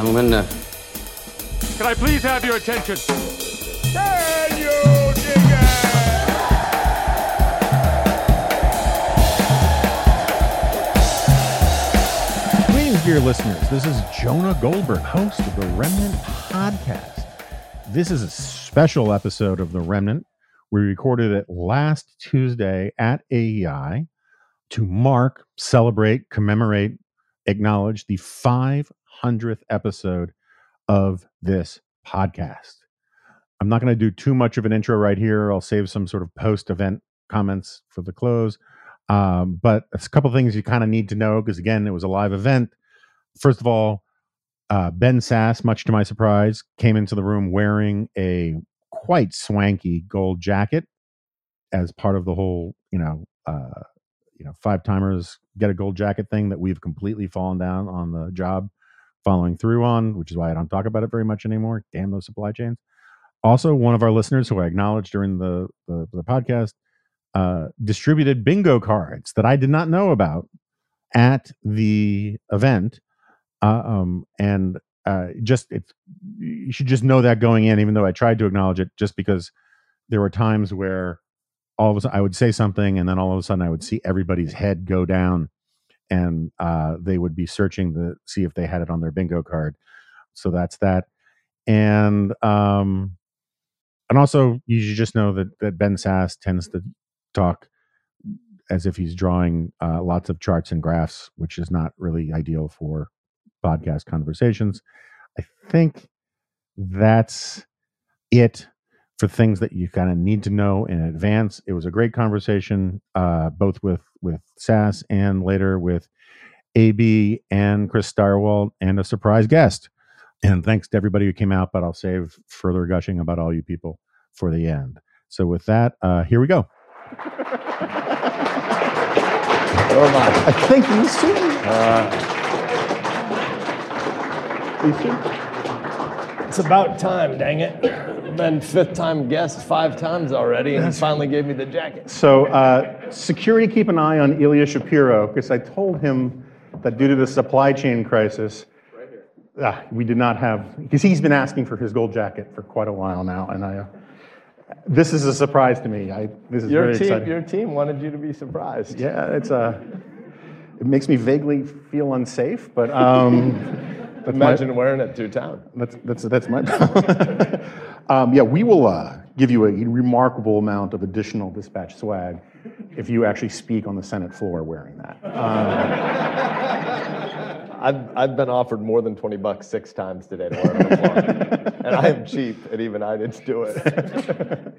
and gentlemen, uh, Can I please have your attention? Can you dig it? Greetings, dear listeners. This is Jonah Goldberg, host of the Remnant Podcast. This is a special episode of The Remnant. We recorded it last Tuesday at AEI to mark, celebrate, commemorate, acknowledge the 500th episode of this podcast. I'm not going to do too much of an intro right here. I'll save some sort of post event comments for the close. Um, but a couple things you kind of need to know because, again, it was a live event. First of all, uh, Ben Sasse, much to my surprise, came into the room wearing a quite swanky gold jacket as part of the whole, you know, uh, you know, five timers get a gold jacket thing that we've completely fallen down on the job following through on, which is why I don't talk about it very much anymore. Damn those supply chains. Also, one of our listeners who I acknowledged during the the, the podcast uh, distributed bingo cards that I did not know about at the event. Uh, um, and uh, just it's you should just know that going in, even though I tried to acknowledge it, just because there were times where all of a sudden I would say something, and then all of a sudden I would see everybody's head go down, and uh, they would be searching to see if they had it on their bingo card. So that's that, and um, and also you should just know that that Ben Sasse tends to talk as if he's drawing uh, lots of charts and graphs, which is not really ideal for podcast conversations. I think that's it for things that you kind of need to know in advance. It was a great conversation, uh, both with with Sasse and later with AB and Chris Stirewalt and a surprise guest. And thanks to everybody who came out, but I'll save further gushing about all you people for the end. So with that, uh, here we go. oh my! I think these two. It's about time, dang it. Been fifth time guest five times already, and he finally gave me the jacket. So, uh, security, keep an eye on Ilya Shapiro because I told him that due to the supply chain crisis, right uh, we did not have because he's been asking for his gold jacket for quite a while now, and I. Uh, this is a surprise to me. I this is Your very team, exciting. your team wanted you to be surprised. Yeah, it's uh, it makes me vaguely feel unsafe, but um, that's my- Imagine wearing it through town. That's that's that's my. um, yeah, we will uh, give you a remarkable amount of additional dispatch swag if you actually speak on the Senate floor wearing that. I've, I've been offered more than 20 bucks six times today to wear it on the floor. and I am cheap, and even I didn't do it.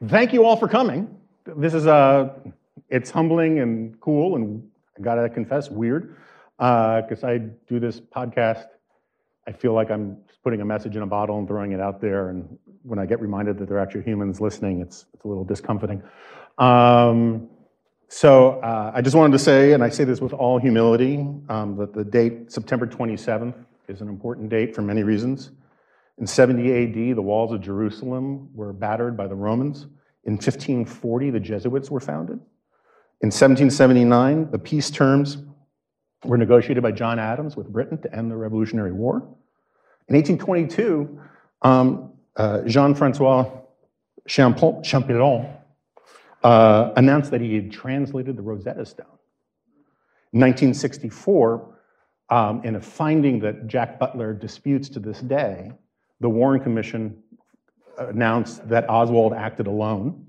Thank you all for coming. This is uh, it's humbling and cool, and I gotta confess, weird, because I do this podcast. I feel like I'm just putting a message in a bottle and throwing it out there, and when I get reminded that there are actually humans listening, it's it's a little discomforting. Um, so uh, I just wanted to say, and I say this with all humility, um, that the date September 27th is an important date for many reasons. In 70 AD, the walls of Jerusalem were battered by the Romans. In 1540, the Jesuits were founded. In 1779, the peace terms were negotiated by John Adams with Britain to end the Revolutionary War. In 1822, um, uh, Jean Francois Champollion Champollion, uh, announced that he had translated the Rosetta Stone. In 1964, um, in a finding that Jack Butler disputes to this day, the Warren Commission announced that Oswald acted alone.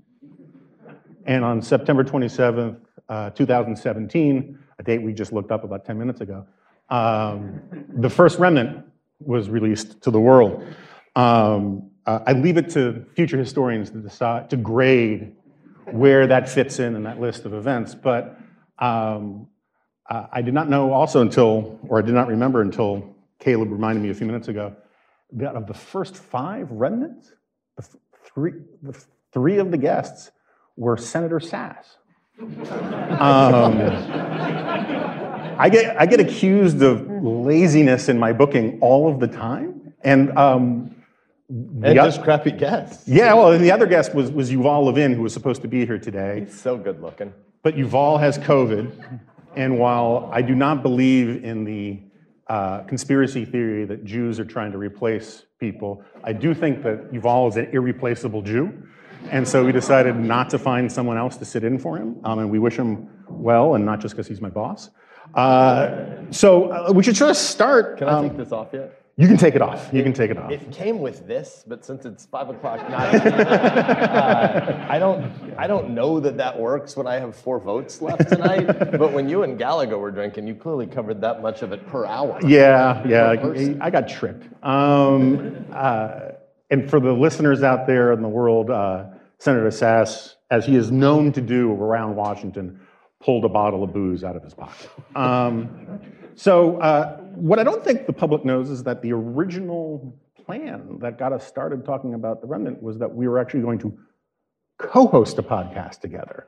And on September 27th, uh, 2017, a date we just looked up about 10 minutes ago, um, the first remnant was released to the world. Um, uh, I leave it to future historians to decide, to grade where that fits in in that list of events. But um, uh, I did not know also until, or I did not remember until Caleb reminded me a few minutes ago, that of the first five remnants, the three, the three of the guests were Senator Sasse. Um, I get I get accused of laziness in my booking all of the time, and um, the And just crappy guests. yeah, well, and the other guest was was Yuval Levin, who was supposed to be here today, He's So good looking. but Yuval has COVID, and while I do not believe in the uh, conspiracy theory that Jews are trying to replace people. I do think that Yuval is an irreplaceable Jew. And so we decided not to find someone else to sit in for him. Um, and we wish him well, and not just because he's my boss. Uh, so uh, we should just start. Can I um, take this off yet? You can take it off. You can take it off. It came with this, but since it's five o'clock night, uh, I don't, I don't know that that works when I have four votes left tonight. but when you and Gallagher were drinking, you clearly covered that much of it per hour. Yeah, yeah, person. I got tricked. Um, uh, and for the listeners out there in the world, uh, Senator Sasse, as he is known to do around Washington, pulled a bottle of booze out of his pocket. Um, so, uh, what I don't think the public knows is that the original plan that got us started talking about the remnant was that we were actually going to co-host a podcast together.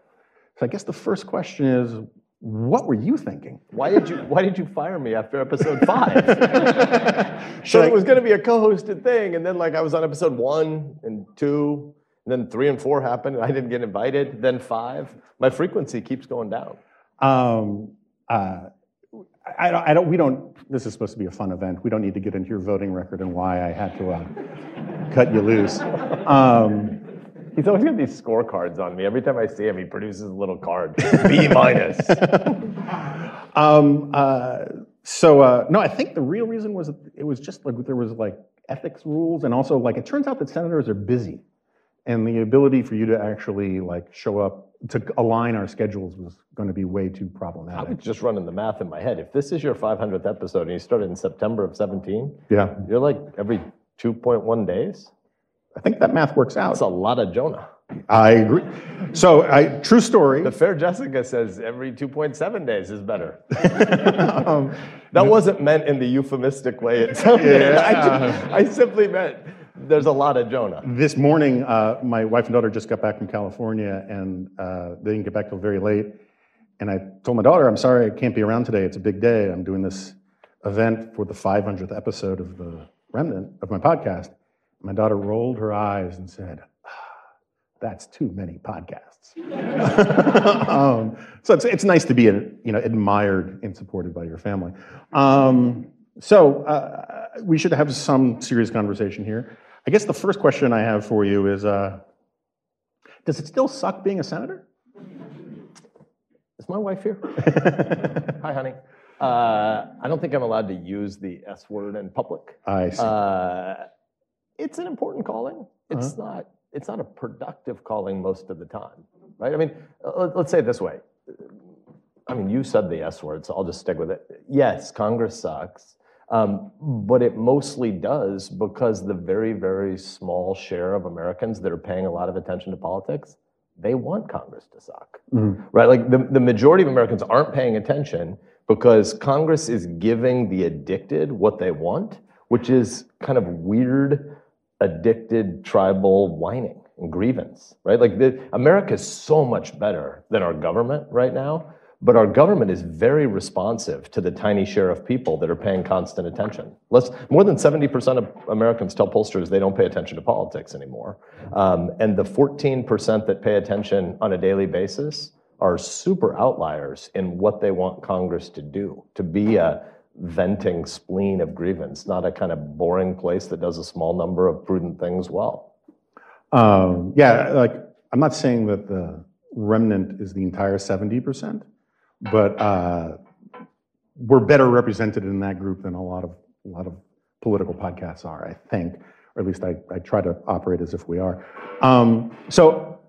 So, I guess the first question is, what were you thinking? Why did you, why did you fire me after episode five? So I- it was going to be a co-hosted thing, and then like I was on episode one and two, then three and four happened, and I didn't get invited. Then five, my frequency keeps going down. Um, uh, I, don't, I don't, we don't, this is supposed to be a fun event. We don't need to get into your voting record and why I had to uh, cut you loose. Um, He's always got these scorecards on me. Every time I see him, he produces a little card. B minus. um, uh, so, uh, no, I think the real reason was it was just like there was like ethics rules and also like it turns out that senators are busy and the ability for you to actually like show up to align our schedules was going to be way too problematic. I was just running the math in my head. If this is your 500th episode and you started in September of 17, Yeah, you're like every 2.1 days. I think that math works out. That's a lot of Jonah. I agree. So, I, true story. The fair Jessica says every 2.7 days is better. Um, That wasn't meant in the euphemistic way it sounded. I, ju- I simply meant there's a lot of Jonah. This morning, uh, my wife and daughter just got back from California, and uh, they didn't get back till very late. And I told my daughter, "I'm sorry, I can't be around today. It's a big day. I'm doing this event for the 500th episode of the Remnant of my podcast." My daughter rolled her eyes and said, "Ah, "That's too many podcasts." um, so it's it's nice to be you know admired and supported by your family. Um, so uh, we should have some serious conversation here. I guess the first question I have for you is uh, Does it still suck being a senator? Is my wife here? Hi, honey. Uh, I don't think I'm allowed to use the S word in public. I see. Uh, it's an important calling. It's not. It's not a productive calling most of the time, right? I mean, let's say it this way. I mean, you said the S word, so I'll just stick with it. Yes, Congress sucks, um, but it mostly does because the very, very small share of Americans that are paying a lot of attention to politics, they want Congress to suck, right? Like the, the majority of Americans aren't paying attention because Congress is giving the addicted what they want, which is kind of weird, addicted tribal whining and grievance, right? Like the, America is so much better than our government right now, but our government is very responsive to the tiny share of people that are paying constant attention. Less, more than 70% of Americans tell pollsters they don't pay attention to politics anymore. Um, and the 14% that pay attention on a daily basis are super outliers in what they want Congress to do, to be a venting spleen of grievance, not a kind of boring place that does a small number of prudent things well. Um, yeah, like I'm not saying that the remnant is the entire 70%, but uh, we're better represented in that group than a lot of a lot of political podcasts are, I think, or at least I, I try to operate as if we are. Um, so,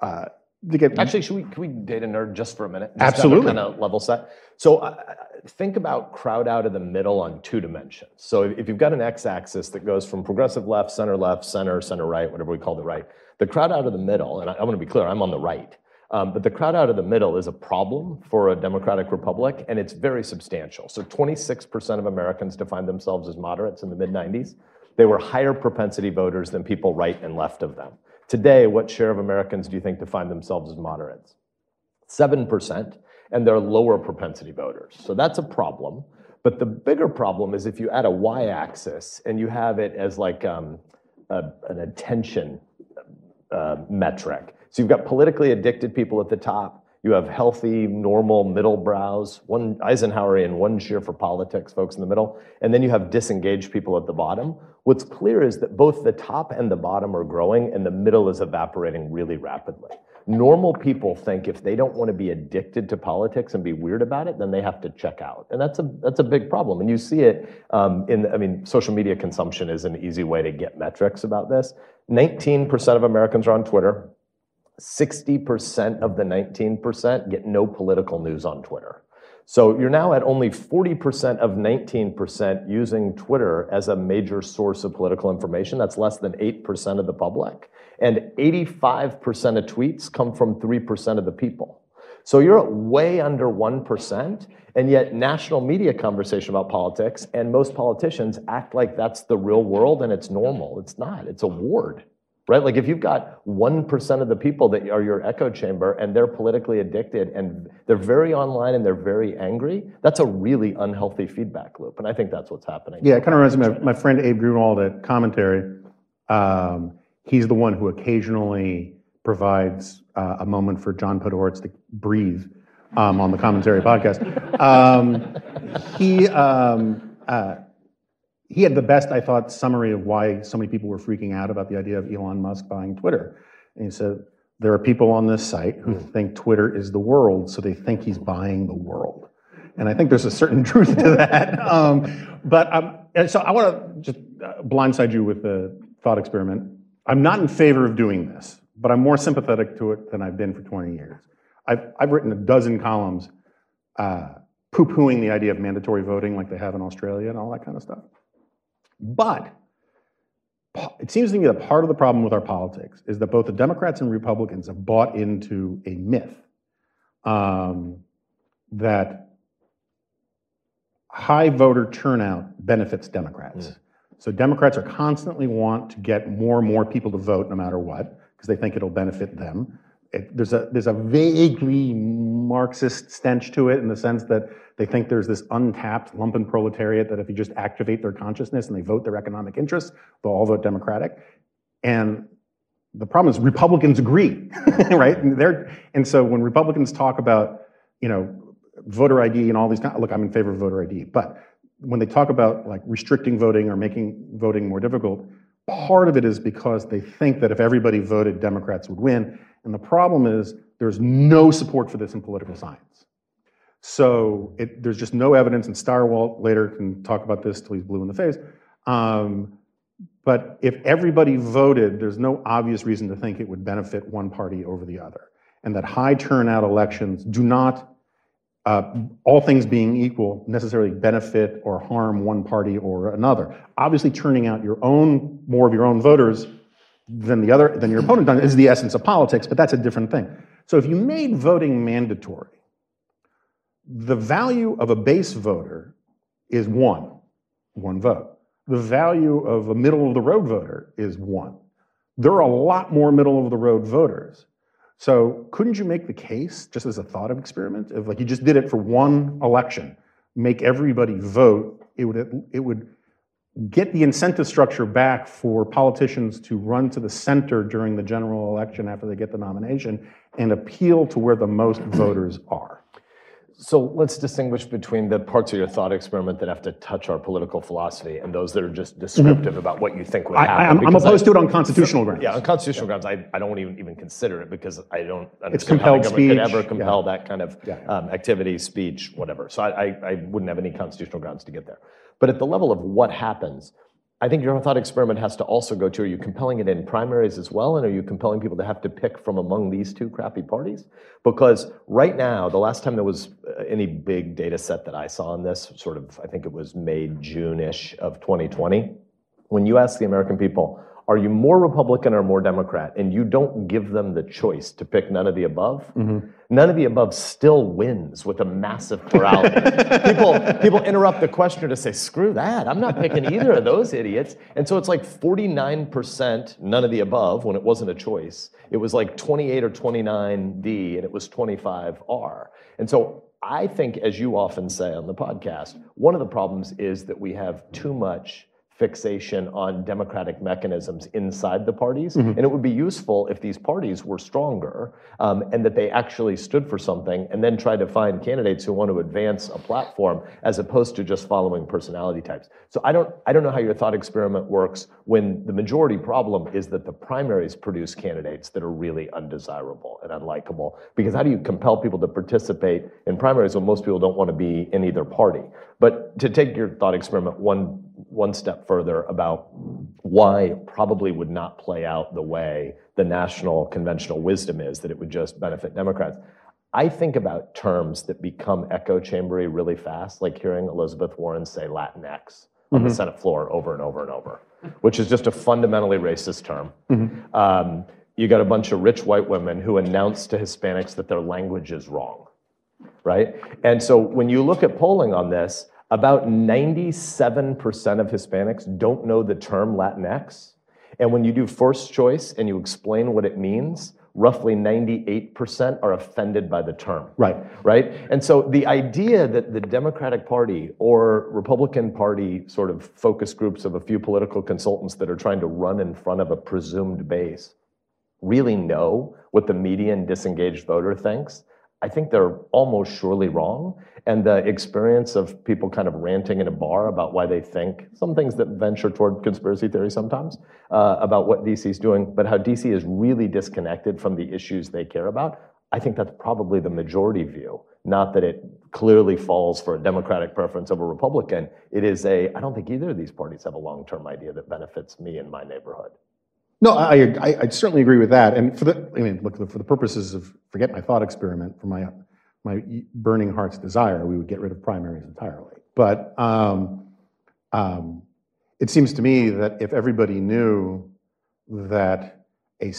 uh, to get Actually, should we can we date a nerd just for a minute? Absolutely. Kind of level set. So uh, think about crowd out of the middle on two dimensions. So if you've got an x-axis that goes from progressive left, center left, center, center right, whatever we call the right, the crowd out of the middle, and I, I want to be clear, I'm on the right. Um, but the crowd out of the middle is a problem for a democratic republic, and it's very substantial. So 26% of Americans defined themselves as moderates in the mid 90s. They were higher propensity voters than people right and left of them. Today, what share of Americans do you think define themselves as moderates? 7%, and they're lower propensity voters. So that's a problem. But the bigger problem is if you add a y axis and you have it as like um, a, an attention uh, metric. So you've got politically addicted people at the top, You have healthy, normal middle brows, one Eisenhowerian, one cheer for politics, folks in the middle, and then you have disengaged people at the bottom. What's clear is that both the top and the bottom are growing, and the middle is evaporating really rapidly. Normal people think if they don't want to be addicted to politics and be weird about it, then they have to check out, and that's a that's a big problem. And you see it um, in I mean, social media consumption is an easy way to get metrics about this. 19% of Americans are on Twitter. 60% of the 19% get no political news on Twitter. So you're now at only 40% of 19% using Twitter as a major source of political information. That's less than 8% of the public. And 85% of tweets come from 3% of the people. So you're way under 1%, and yet national media conversation about politics and most politicians act like that's the real world and it's normal. It's not, it's a ward right? Like if you've got 1% of the people that are your echo chamber and they're politically addicted and they're very online and they're very angry, that's a really unhealthy feedback loop. And I think that's what's happening. Yeah, it kind of reminds me of my friend Abe Greenwald at Commentary. Um, he's the one who occasionally provides uh, a moment for John Podhoretz to breathe um, on the Commentary podcast. Um, he, um, uh, he had the best, I thought, summary of why so many people were freaking out about the idea of Elon Musk buying Twitter. And he said, there are people on this site who mm. think Twitter is the world, so they think he's buying the world. And I think there's a certain truth to that. Um, but um, so I want to just uh, blindside you with the thought experiment. I'm not in favor of doing this, but I'm more sympathetic to it than I've been for 20 years. I've, I've written a dozen columns uh, poo pooing the idea of mandatory voting like they have in Australia and all that kind of stuff. But it seems to me that part of the problem with our politics is that both the Democrats and Republicans have bought into a myth um, that high voter turnout benefits Democrats. Mm. So Democrats are constantly want to get more and more people to vote no matter what, because they think it'll benefit them. It, there's a there's a vaguely Marxist stench to it in the sense that they think there's this untapped lumpen proletariat that if you just activate their consciousness and they vote their economic interests, they'll all vote Democratic. And the problem is Republicans agree, right? And, they're, and so when Republicans talk about, you know, voter ID and all these, look, I'm in favor of voter ID, but when they talk about like restricting voting or making voting more difficult, part of it is because they think that if everybody voted, Democrats would win. And the problem is there's no support for this in political science. So it, there's just no evidence, and Stirewalt later can talk about this till he's blue in the face. Um, but if everybody voted, there's no obvious reason to think it would benefit one party over the other. And that high turnout elections do not, uh, all things being equal, necessarily benefit or harm one party or another. Obviously, turning out your own, more of your own voters than the other, than your opponent done is the essence of politics, but that's a different thing. So if you made voting mandatory, the value of a base voter is one, one vote. The value of a middle of the road voter is one. There are a lot more middle of the road voters. So couldn't you make the case, just as a thought experiment, if like you just did it for one election, make everybody vote, it would it would get the incentive structure back for politicians to run to the center during the general election after they get the nomination and appeal to where the most voters are. So let's distinguish between the parts of your thought experiment that have to touch our political philosophy and those that are just descriptive mm-hmm. about what you think would happen. I, am opposed I, to it on constitutional grounds. Yeah, on constitutional yeah. grounds, I, I don't even, even consider it because I don't understand it's compelled how the government speech. could ever compel yeah. that kind of yeah, um, activity, speech, whatever. So I, I, I wouldn't have any constitutional grounds to get there. But at the level of what happens, I think your thought experiment has to also go to, are you compelling it in primaries as well? And are you compelling people to have to pick from among these two crappy parties? Because right now, the last time there was uh, any big data set that I saw on this, sort of, I think it was May, June-ish of 2020, when you ask the American people, are you more Republican or more Democrat? And you don't give them the choice to pick none of the above. Mm-hmm. None of the above still wins with a massive plurality. people, people interrupt the questioner to say, screw that, I'm not picking either of those idiots. And so it's like 49% none of the above when it wasn't a choice. It was like 28 or 29D and it was 25R. And so I think, as you often say on the podcast, one of the problems is that we have too much fixation on democratic mechanisms inside the parties. And it would be useful if these parties were stronger um, and that they actually stood for something and then tried to find candidates who want to advance a platform as opposed to just following personality types. So I don't, I don't know how your thought experiment works when the majority problem is that the primaries produce candidates that are really undesirable and unlikable. Because how do you compel people to participate in primaries when most people don't want to be in either party? But to take your thought experiment one one step further about why it probably would not play out the way the national conventional wisdom is that it would just benefit Democrats. I think about terms that become echo chambery really fast, like hearing Elizabeth Warren say Latinx on the Senate floor over and over and over, which is just a fundamentally racist term. Um, you got a bunch of rich white women who announce to Hispanics that their language is wrong, right? And so when you look at polling on this, about 97% of Hispanics don't know the term Latinx. And when you do first choice and you explain what it means, roughly 98% are offended by the term. Right. Right? And so the idea that the Democratic Party or Republican Party sort of focus groups of a few political consultants that are trying to run in front of a presumed base really know what the median disengaged voter thinks, I think they're almost surely wrong. And the experience of people kind of ranting in a bar about why they think some things that venture toward conspiracy theory sometimes uh, about what DC is doing, but how DC is really disconnected from the issues they care about. I think that's probably the majority view. Not that it clearly falls for a Democratic preference over Republican. It is a, I don't think either of these parties have a long term idea that benefits me and my neighborhood. No, I, I, I certainly agree with that. And for the, I mean, look, for the purposes of forget my thought experiment, for my my burning heart's desire, we would get rid of primaries entirely. But um, um, it seems to me that if everybody knew that a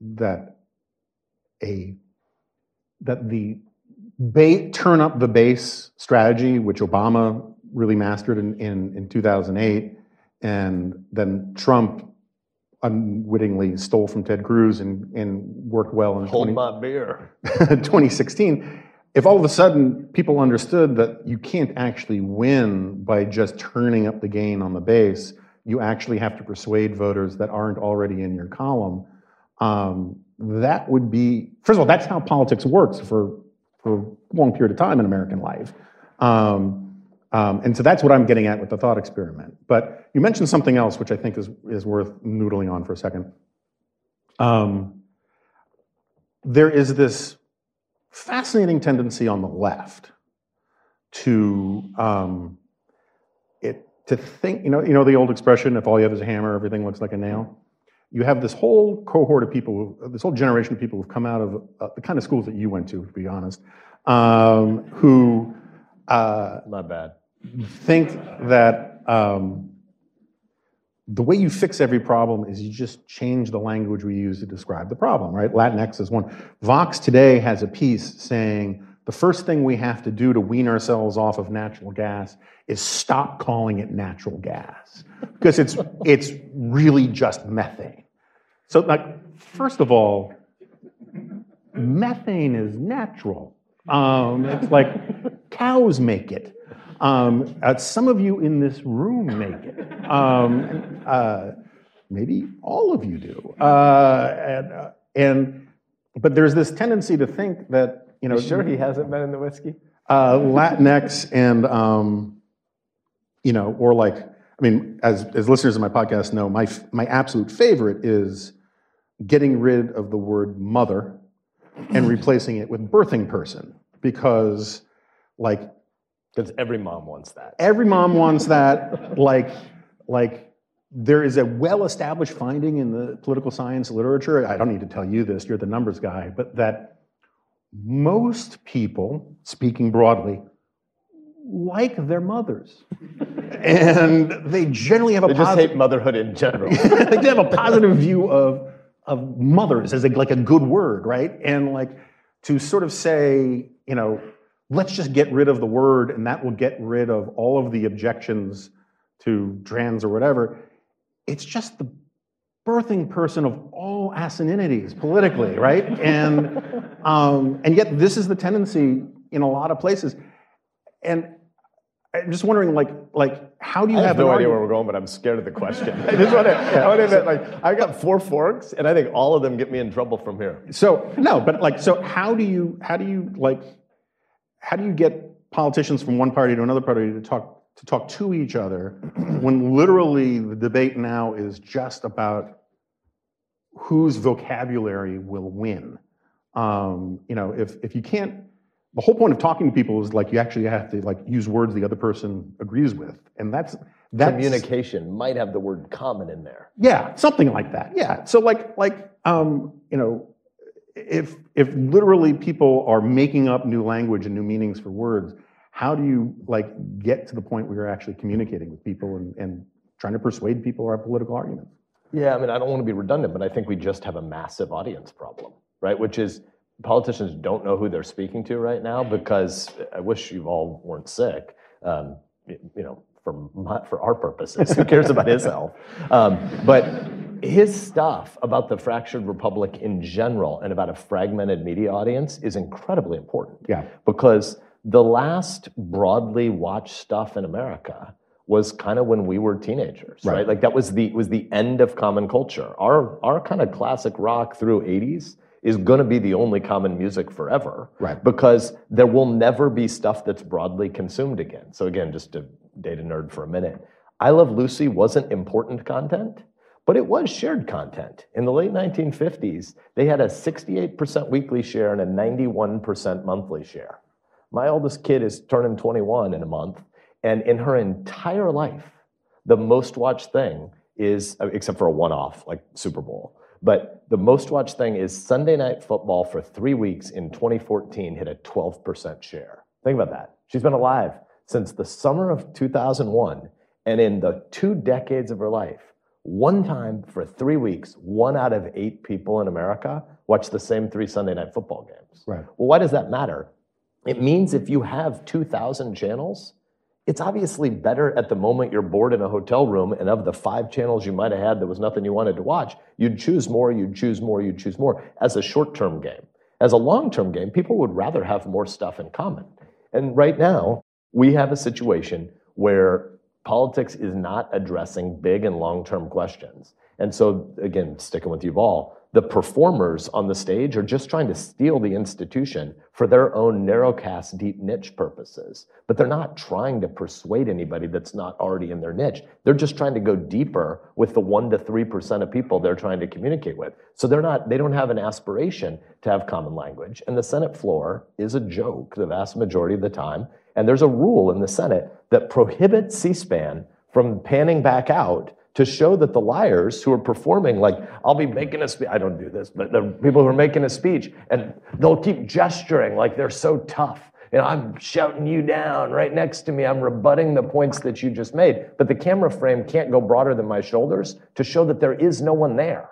that a that the ba- turn up the base strategy, which Obama really mastered in, in, in 2008, and then Trump unwittingly stole from Ted Cruz and, and worked well in Hold 20 my beer. 2016. If all of a sudden people understood that you can't actually win by just turning up the gain on the base, you actually have to persuade voters that aren't already in your column. Um, that would be, first of all, that's how politics works for, for a long period of time in American life. Um, um, and so that's what I'm getting at with the thought experiment. But you mentioned something else, which I think is, is worth noodling on for a second. Um, there is this fascinating tendency on the left to um, it to think you know you know the old expression if all you have is a hammer everything looks like a nail you have this whole cohort of people who, this whole generation of people who've come out of uh, the kind of schools that you went to to be honest um, who uh, My bad. think that um, the way you fix every problem is you just change the language we use to describe the problem, right? Latinx is one. Vox today has a piece saying the first thing we have to do to wean ourselves off of natural gas is stop calling it natural gas because it's it's really just methane. So, like, first of all, methane is natural. Um, it's like cows make it. Um, uh, some of you in this room make it. Um, uh, maybe all of you do. Uh, and, uh, and but there's this tendency to think that you know You sure he hasn't been in the whiskey? uh, Latinx and um, you know, or like, I mean, as as listeners of my podcast know, my my absolute favorite is getting rid of the word mother and replacing it with birthing person because, like, Because every mom wants that. every mom wants that. Like, like there is a well-established finding in the political science literature. I don't need to tell you this; you're the numbers guy, but that most people, speaking broadly, like their mothers, and they generally have a They just positive. hate motherhood in general. they have a positive view of of mothers as a, like a good word, right? And like to sort of say, you know, let's just get rid of the word, and that will get rid of all of the objections to trans or whatever. It's just the birthing person of all asininities politically, right? And um, and yet this is the tendency in a lot of places. And I'm just wondering, like, like how do you I have, have no idea where we're going, but I'm scared of the question. I just want to, I want to admit, like, I got four forks, and I think all of them get me in trouble from here. So no, but like, so how do you how do you like how do you get politicians from one party to another party to talk to talk to each other when literally the debate now is just about whose vocabulary will win? Um, you know, if if you can't, the whole point of talking to people is like you actually have to like use words the other person agrees with, and that's that's Communication might have the word common in there. yeah, something like that. Yeah. So like like um, you know, if if literally people are making up new language and new meanings for words, how do you like get to the point where you're actually communicating with people and, and trying to persuade people or have political arguments? Yeah, I mean, I don't want to be redundant, but I think we just have a massive audience problem, right? Which is politicians don't know who they're speaking to right now because I wish you all weren't sick. Um, you know, for my, for our purposes, who cares about his health? Um, but his stuff about the fractured republic in general and about a fragmented media audience is incredibly important Yeah. because the last broadly watched stuff in America was kind of when we were teenagers, right? Right. Like that was the was the end of common culture. Our our kind of classic rock through 80s is going to be the only common music forever, Right. Because there will never be stuff that's broadly consumed again. So again, just to data nerd for a minute, I Love Lucy wasn't important content, but it was shared content. In the late 1950s, they had a 68% weekly share and a 91% monthly share. My oldest kid is turning 21 in a month, and in her entire life, the most watched thing is, uh, except for a one off like Super Bowl, but the most watched thing is Sunday Night Football for three weeks in 2014 hit a 12% share. Think about that. She's been alive since the summer of 2001, and in the two decades of her life, one time for three weeks, one out of eight people in America watch the same three Sunday Night Football games. Right. Well, why does that matter? It means if you have 2,000 channels, it's obviously better at the moment you're bored in a hotel room, and of the five channels you might have had, there was nothing you wanted to watch. You'd choose more, you'd choose more, you'd choose more as a short term game. As a long term game, people would rather have more stuff in common. And right now, we have a situation where politics is not addressing big and long term questions. And so, again, sticking with Yuval, the performers on the stage are just trying to steal the institution for their own narrowcast, deep niche purposes. But they're not trying to persuade anybody that's not already in their niche. They're just trying to go deeper with the one to three percent of people they're trying to communicate with. So they're not, they don't have an aspiration to have common language. And the Senate floor is a joke the vast majority of the time. And there's a rule in the Senate that prohibits C-SPAN from panning back out to show that the liars who are performing, like, I'll be making a speech, I don't do this, but the people who are making a speech, and they'll keep gesturing like they're so tough. And I'm shouting you down right next to me. I'm rebutting the points that you just made. But the camera frame can't go broader than my shoulders to show that there is no one there.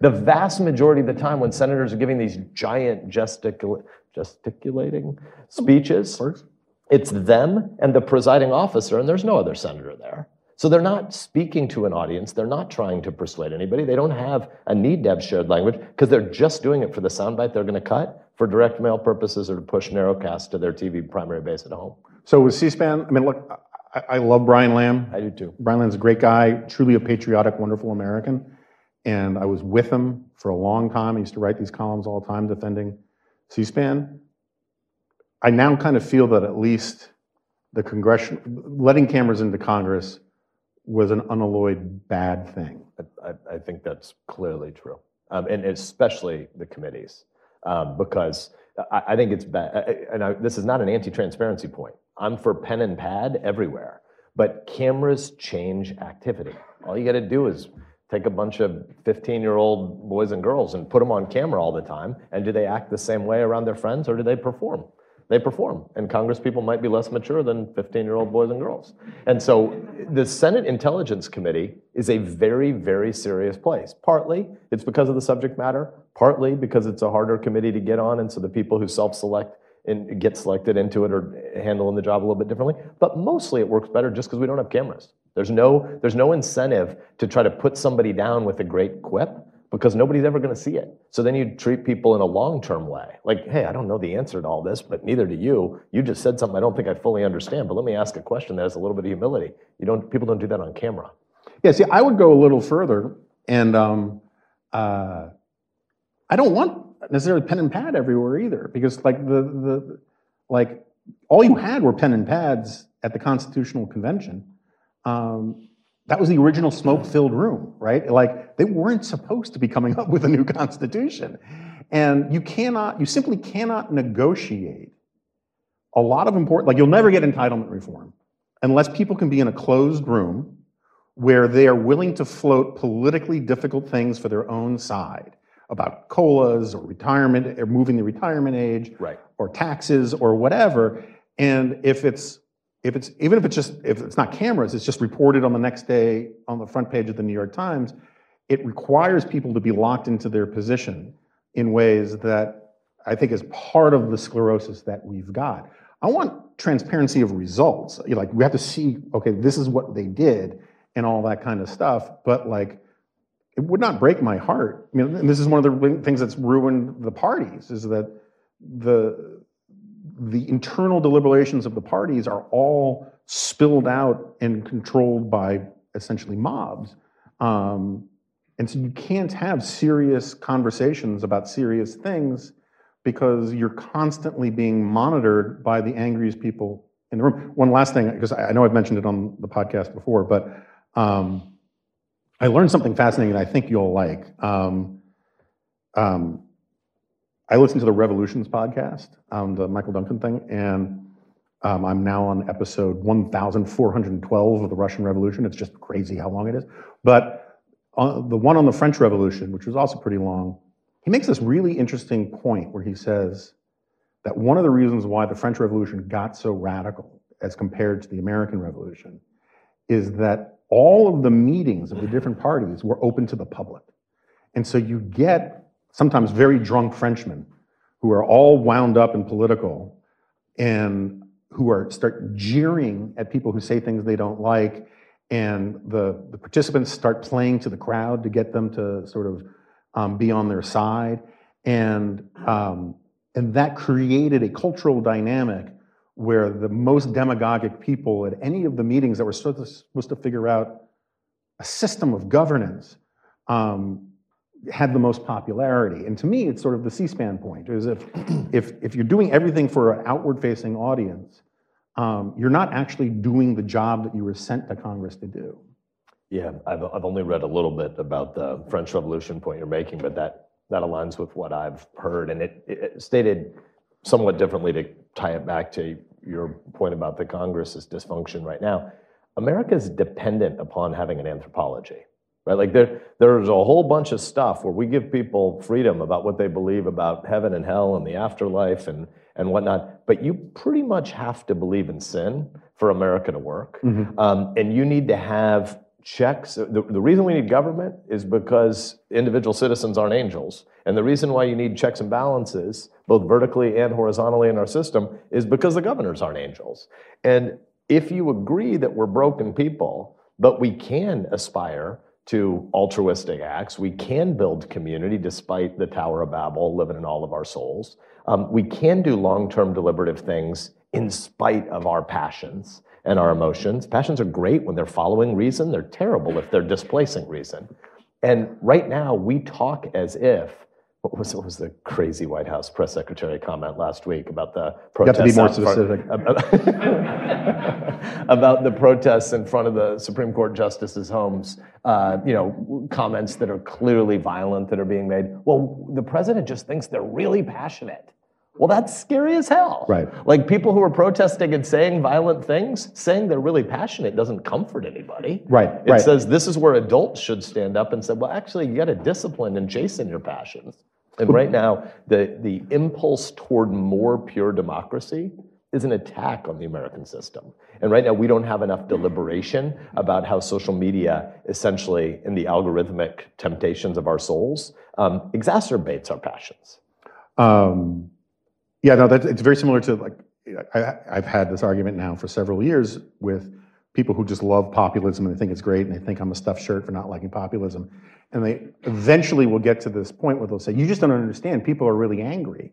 The vast majority of the time when senators are giving these giant gesticula- gesticulating speeches, Works. It's them and the presiding officer, and there's no other senator there. So they're not speaking to an audience. They're not trying to persuade anybody. They don't have a need to have shared language because they're just doing it for the soundbite they're going to cut for direct mail purposes or to push narrowcast to their TV primary base at home. So with C-SPAN, I mean, look, I, I love Brian Lamb. I do too. Brian Lamb's a great guy, truly a patriotic, wonderful American. And I was with him for a long time. I used to write these columns all the time defending C-SPAN. I now kind of feel that at least the congressional, letting cameras into Congress was an unalloyed bad thing. I, I, think that's clearly true, um, and especially the committees, um, because I, I think it's bad. And I, this is not an anti-transparency point. I'm for pen and pad everywhere, but cameras change activity. All you got to do is take a bunch of 15-year-old boys and girls and put them on camera all the time, and do they act the same way around their friends, or do they perform? They perform. And Congress people might be less mature than 15 year old boys and girls. And so the Senate Intelligence Committee is a very, very serious place. Partly it's because of the subject matter, partly because it's a harder committee to get on. And so the people who self select and get selected into it are handling the job a little bit differently. But mostly it works better just because we don't have cameras. There's no, there's no incentive to try to put somebody down with a great quip because nobody's ever going to see it. So then you treat people in a long-term way. Like, hey, I don't know the answer to all this, but neither do you. You just said something I don't think I fully understand, but let me ask a question that has a little bit of humility. You don't people don't do that on camera. Yeah, see, I would go a little further, and um, uh, I don't want necessarily pen and pad everywhere either, because like the the like all you had were pen and pads at the Constitutional Convention. Um, that was the original smoke-filled room, right? Like they weren't supposed to be coming up with a new constitution, and you cannot, you simply cannot negotiate a lot of important. Like you'll never get entitlement reform unless people can be in a closed room where they are willing to float politically difficult things for their own side about colas or retirement or moving the retirement age Right. or taxes or whatever. And if it's if it's even if it's just if it's not cameras, it's just reported on the next day on the front page of the New York Times. It requires people to be locked into their position in ways that I think is part of the sclerosis that we've got. I want transparency of results. You know, Like we have to see, okay, this is what they did and all that kind of stuff. But like, it would not break my heart. I mean, and this is one of the things that's ruined the parties is that the the internal deliberations of the parties are all spilled out and controlled by essentially mobs. Um, and so you can't have serious conversations about serious things because you're constantly being monitored by the angriest people in the room. One last thing, because I know I've mentioned it on the podcast before, but um, I learned something fascinating that I think you'll like. Um, um, I listened to the Revolutions podcast, um, the Michael Duncan thing, and um, I'm now on episode 1412 of the Russian Revolution. It's just crazy how long it is. But on, the one on the French Revolution, which was also pretty long, he makes this really interesting point where he says that one of the reasons why the French Revolution got so radical as compared to the American Revolution is that all of the meetings of the different parties were open to the public. And so you get sometimes very drunk Frenchmen who are all wound up and political and who are start jeering at people who say things they don't like. And the, the participants start playing to the crowd to get them to sort of um, be on their side. And um, and that created a cultural dynamic where the most demagogic people at any of the meetings that were supposed to, figure out a system of governance um, had the most popularity. And to me, it's sort of the C-SPAN point: is if if if you're doing everything for an outward-facing audience, um, you're not actually doing the job that you were sent to Congress to do. Yeah, I've, I've only read a little bit about the French Revolution point you're making, but that, that aligns with what I've heard. And it, it stated somewhat differently to tie it back to your point about the Congress's dysfunction right now. America is dependent upon having an anthropology, right? Like there, there's a whole bunch of stuff where we give people freedom about what they believe about heaven and hell and the afterlife and, and whatnot, but you pretty much have to believe in sin for America to work. Um, and you need to have checks. The, the reason we need government is because individual citizens aren't angels. And the reason why you need checks and balances, both vertically and horizontally in our system, is because the governors aren't angels. And if you agree that we're broken people, but we can aspire to altruistic acts, we can build community despite the Tower of Babel living in all of our souls. Um, we can do long term deliberative things in spite of our passions and our emotions. Passions are great when they're following reason, they're terrible if they're displacing reason. And right now, we talk as if. What was, what was the crazy White House press secretary comment last week about the You have to be protests more specific. about the protests in front of the Supreme Court justices' homes, uh, you know, comments that are clearly violent that are being made. Well, the president just thinks they're really passionate. Well, that's scary as hell. Right. Like people who are protesting and saying violent things, saying they're really passionate doesn't comfort anybody. Right, It right. says this is where adults should stand up and say, well, actually, you got to discipline and chasten your passions. And right now, the, the impulse toward more pure democracy is an attack on the American system. And right now, we don't have enough deliberation about how social media, essentially, in the algorithmic temptations of our souls, um, exacerbates our passions. Um, yeah, no, that, it's very similar to like I, I've had this argument now for several years with people who just love populism and they think it's great and they think I'm a stuffed shirt for not liking populism. And they eventually will get to this point where they'll say, You just don't understand. People are really angry.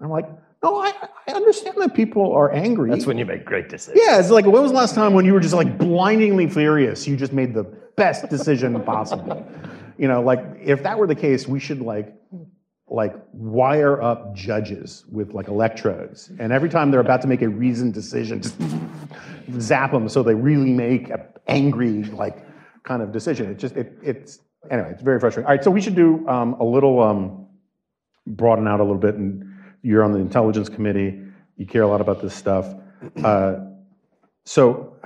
I'm like, No, I, I understand that people are angry. That's when you make great decisions. Yeah, it's like, when was the last time when you were just like blindingly furious? You just made the best decision possible. You know, like if that were the case, we should like like wire up judges with like electrodes, and every time they're about to make a reasoned decision, just zap them so they really make an angry like kind of decision. It just it, it's anyway, it's very frustrating. All right, so we should do um, a little um, broaden out a little bit, and you're on the intelligence committee. You care a lot about this stuff. Uh, so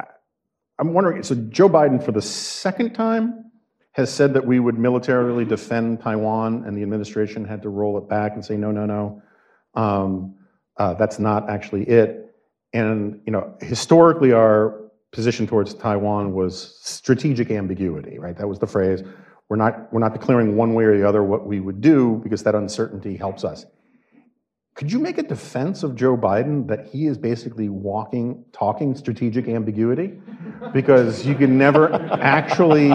I'm wondering. So Joe Biden, for the second time, has said that we would militarily defend Taiwan, and the administration had to roll it back and say, no, no, no, um, uh, that's not actually it. And you know, historically, our position towards Taiwan was strategic ambiguity, right? That was the phrase. We're not we're not declaring one way or the other what we would do because that uncertainty helps us. Could you make a defense of Joe Biden that he is basically walking, talking strategic ambiguity? Because you can never actually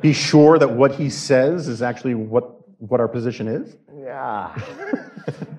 be sure that what he says is actually what, what our position is? Yeah.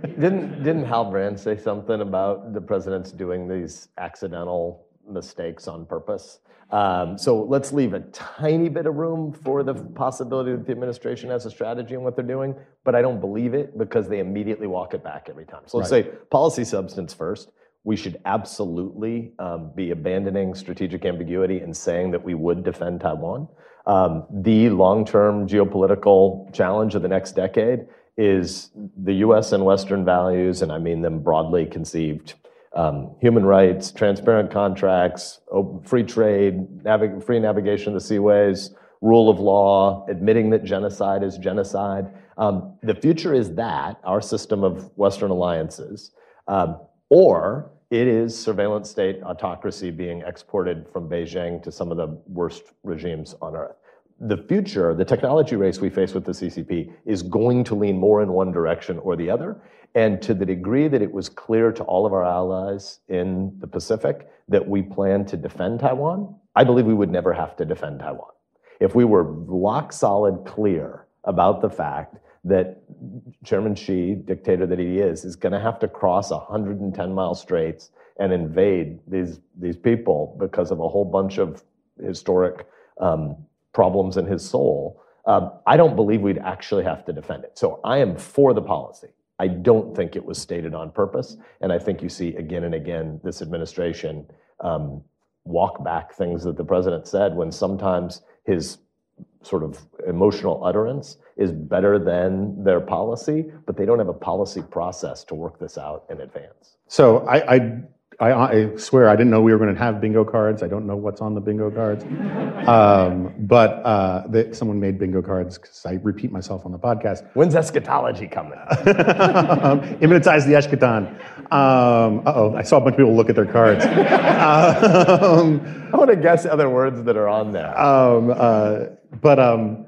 didn't didn't Hal Brand say something about the president's doing these accidental mistakes on purpose? Um, so let's leave a tiny bit of room for the possibility that the administration has a strategy in what they're doing, but I don't believe it because they immediately walk it back every time. So let's say policy substance first. We should absolutely um, be abandoning strategic ambiguity and saying that we would defend Taiwan. Um, the long-term geopolitical challenge of the next decade is the U.S. and Western values, and I mean them broadly conceived. Um, human rights, transparent contracts, free trade, navig- free navigation of the seaways, rule of law, admitting that genocide is genocide. Um, the future is that, our system of Western alliances, um, or it is surveillance state autocracy being exported from Beijing to some of the worst regimes on earth the future, the technology race we face with the CCP is going to lean more in one direction or the other. And to the degree that it was clear to all of our allies in the Pacific that we plan to defend Taiwan, I believe we would never have to defend Taiwan. If we were rock solid clear about the fact that Chairman Xi, dictator that he is, is going to have to cross 110 mile straits and invade these, these people because of a whole bunch of historic um, problems in his soul, um, I don't believe we'd actually have to defend it. So I am for the policy. I don't think it was stated on purpose. And I think you see again and again this administration um, walk back things that the president said when sometimes his sort of emotional utterance is better than their policy, but they don't have a policy process to work this out in advance. So I, I, I, I swear I didn't know we were going to have bingo cards. I don't know what's on the bingo cards. Um, but uh, they, someone made bingo cards because I repeat myself on the podcast. When's eschatology coming? um, immanentize the eschaton. Um, uh-oh, I saw a bunch of people look at their cards. um, I want to guess other words that are on there. um, uh, but um,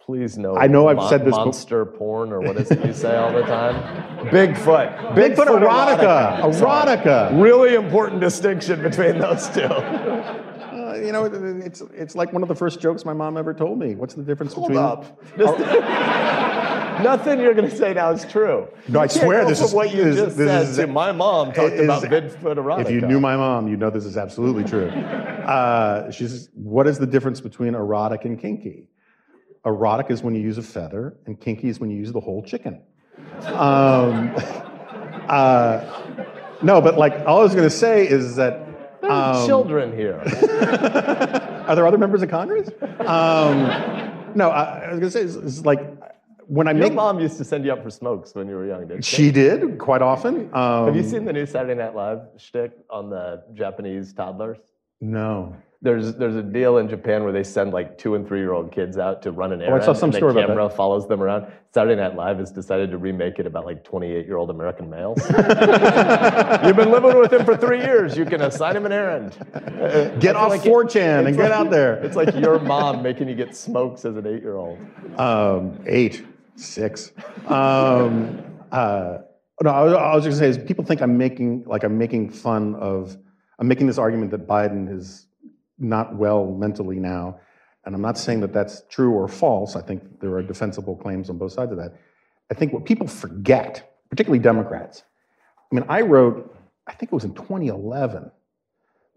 Please no. I know I've said this bef- Monster porn, or what is it you say all the time? Bigfoot. Bigfoot erotica. Sorry. Erotica. Really important distinction between those two. Uh, you know, it's, it's like one of the first jokes my mom ever told me. What's the difference between? Hold between... up. Nothing you're going to say now is true. No, I can't swear go this from is- what you this- just this said is- to my mom talked is- about Bigfoot erotica. If you knew my mom, you'd know this is absolutely true. Uh, she says, what is the difference between erotic and kinky? Erotic is when you use a feather, and kinky is when you use the whole chicken. Um, uh, no, but like, all I was going to say is that. There are um, children here. Are there other members of Congress? Um, no, I, I was going to say, it's, it's like, when I Your make. mom used to send you up for smokes when you were young, didn't she? She did, quite often. Um, Have you seen the new Saturday Night Live shtick on the Japanese toddlers? No. There's there's a deal in Japan where they send like two and three year old kids out to run an errand. Oh, I saw some and the story about camera follows them around. Saturday Night Live has decided to remake it about like 28 year old American males. You've been living with him for three years. You can assign him an errand. Get off like 4chan and get like- out there. It's like your mom making you get smokes as an eight year old. Um, eight, six. Um, uh, no, I was, I was just gonna say is people think I'm making like I'm making fun of I'm making this argument that Biden is not well mentally now, and I'm not saying that that's true or false. I think there are defensible claims on both sides of that. I think what people forget, particularly Democrats, I mean, I wrote, I think it was in 2011,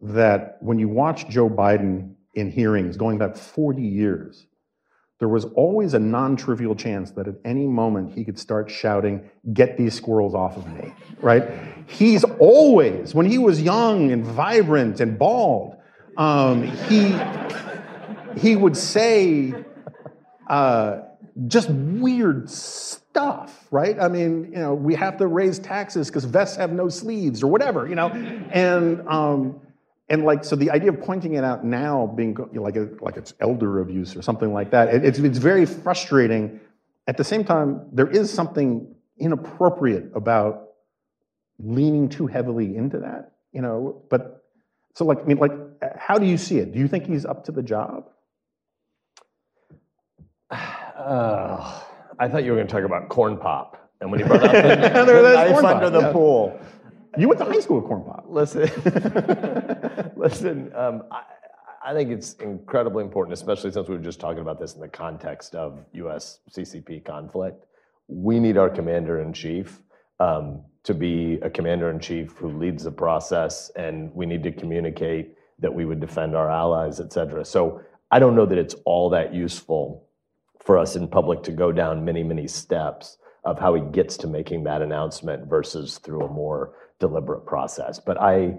that when you watch Joe Biden in hearings going back 40 years, there was always a non-trivial chance that at any moment he could start shouting, "Get these squirrels off of me!" Right? He's always, when he was young and vibrant and bald, um, he he would say uh, just weird stuff, right? I mean, you know, we have to raise taxes because vests have no sleeves or whatever, you know, and. Um, and like so the idea of pointing it out now being like a, like it's elder abuse or something like that it, it's, it's very frustrating at the same time there is something inappropriate about leaning too heavily into that you know but so like i mean like how do you see it do you think he's up to the job uh, i thought you were going to talk about corn pop and when you brought up the, the knife under the yeah. pool you went to high school with corn pop. Listen, listen. Um, I, I, think it's incredibly important, especially since we were just talking about this in the context of U.S. CCP conflict. We need our commander in chief um, to be a commander in chief who leads the process, and we need to communicate that we would defend our allies, et cetera. So I don't know that it's all that useful for us in public to go down many, many steps of how he gets to making that announcement versus through a more deliberate process. But I,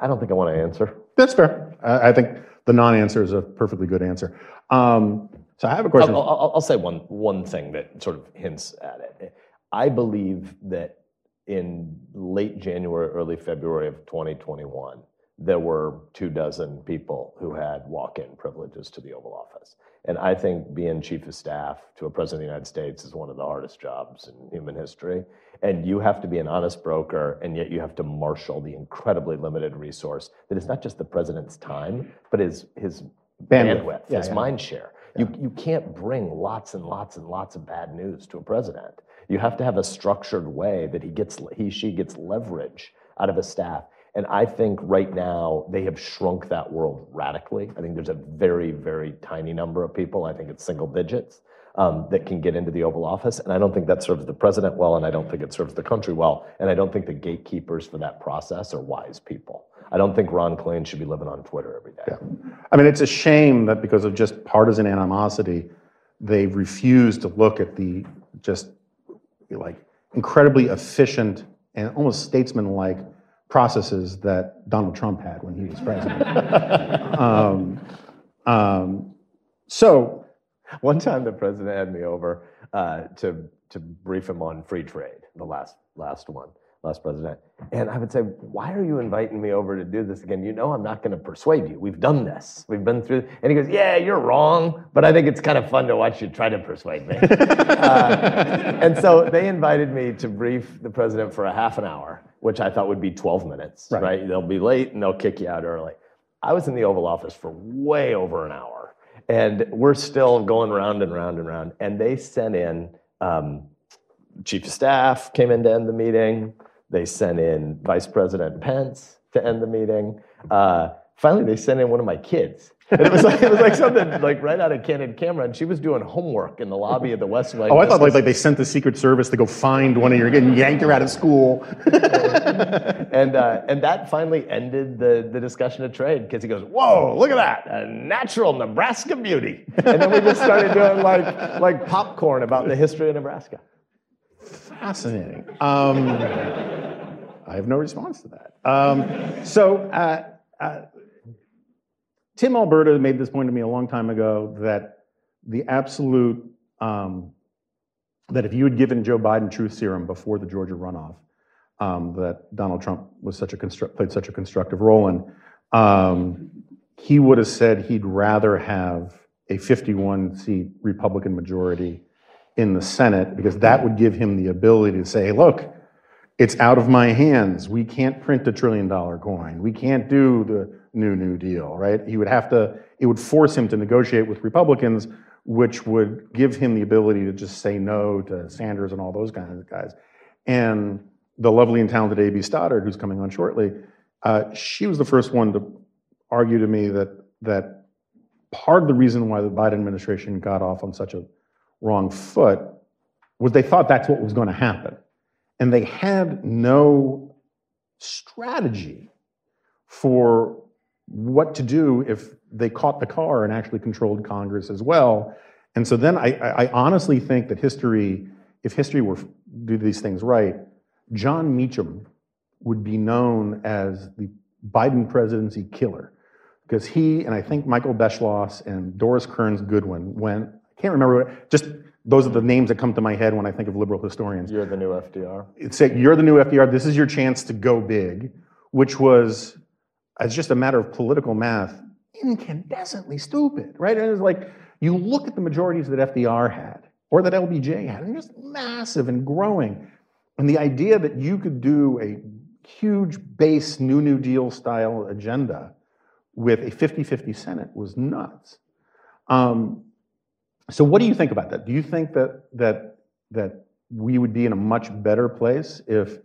I don't think I want to answer. That's fair. I, think the non-answer is a perfectly good answer. Um, so I have a question. I'll, I'll, I'll, say one one thing that sort of hints at it. I believe that in late January, early February of 2021, there were two dozen people who had walk-in privileges to the Oval Office. And I think being chief of staff to a president of the United States is one of the hardest jobs in human history. And you have to be an honest broker, and yet you have to marshal the incredibly limited resource that is not just the president's time, but his his bandwidth, bandwidth yeah, his yeah. mind share. Yeah. You you can't bring lots and lots and lots of bad news to a president. You have to have a structured way that he gets he she gets leverage out of a staff. And I think right now they have shrunk that world radically. I think there's a very, very tiny number of people. I think it's single digits um, that can get into the Oval Office. And I don't think that serves the president well, and I don't think it serves the country well. And I don't think the gatekeepers for that process are wise people. I don't think Ron Klain should be living on Twitter every day. Yeah. I mean, it's a shame that because of just partisan animosity, they refuse to look at the just like incredibly efficient and almost statesman-like processes that Donald Trump had when he was president. um, um, so one time the president had me over uh, to to brief him on free trade, the last last one, last president. And I would say, why are you inviting me over to do this again? You know I'm not going to persuade you. We've done this. We've been through. And he goes, yeah, you're wrong, but I think it's kind of fun to watch you try to persuade me. uh, and so they invited me to brief the president for a half an hour, which I thought would be 12 minutes. Right. right? They'll be late and they'll kick you out early. I was in the Oval Office for way over an hour and we're still going round and round and round. And they sent in um, chief of staff came in to end the meeting. They sent in Vice President Pence to end the meeting. Uh, finally, they sent in one of my kids and it was like it was like something like right out of Candid Camera, and she was doing homework in the lobby of the West Wing. Oh, I thought like, like they sent the Secret Service to go find one of your getting yanked her out of school. and uh, and that finally ended the the discussion of trade because he goes, "Whoa, look at that, a natural Nebraska beauty," and then we just started doing like like popcorn about the history of Nebraska. Fascinating. Um, I have no response to that. Um, so. Uh, uh, Tim Alberta made this point to me a long time ago that the absolute, um, that if you had given Joe Biden truth serum before the Georgia runoff, um, that Donald Trump was such a construct, played such a constructive role in, um, he would have said he'd rather have a 51 seat Republican majority in the Senate because that would give him the ability to say, look, it's out of my hands. We can't print a trillion dollar coin. We can't do the new New Deal, right? He would have to, it would force him to negotiate with Republicans, which would give him the ability to just say no to Sanders and all those kinds of guys. And the lovely and talented A.B. Stoddard, who's coming on shortly, uh, she was the first one to argue to me that that part of the reason why the Biden administration got off on such a wrong foot was they thought that's what was going to happen, and they had no strategy for what to do if they caught the car and actually controlled Congress as well. And so then I, I honestly think that history, if history were do these things right, Jon Meacham would be known as the Biden presidency killer because he and I think Michael Beschloss and Doris Kearns Goodwin went. I can't remember. what, Just those are the names that come to my head when I think of liberal historians. You're the new FDR. It's like you're the new FDR. This is your chance to go big, which was, as just a matter of political math, incandescently stupid, right? And it's like you look at the majorities that FDR had or that LBJ had, and just massive and growing. And the idea that you could do a huge base New New Deal style agenda with a 50 50 Senate was nuts. Um, so, what do you think about that? Do you think that, that, that we would be in a much better place if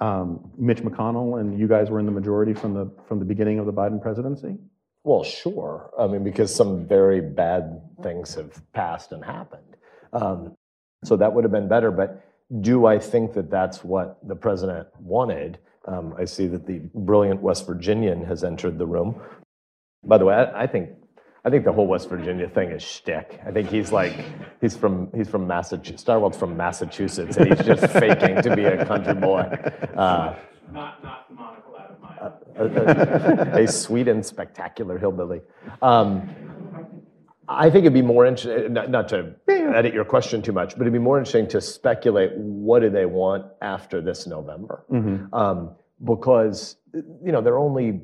um, Mitch McConnell and you guys were in the majority from the, from the beginning of the Biden presidency? Well, sure. I mean, because some very bad things have passed and happened. Um, so that would have been better. But do I think that that's what the president wanted? Um, I see that the brilliant West Virginian has entered the room. By the way, I, I think I think the whole West Virginia thing is shtick. I think he's like he's from he's from Massachusetts. Stirewalt's from Massachusetts, and he's just faking to be a country boy. Uh, not not monocle out of my eye. a, a, a sweet and spectacular hillbilly. Um, I think it'd be more interesting, not, not to edit your question too much, but it'd be more interesting to speculate what do they want after this November. Um, because, you know, they're only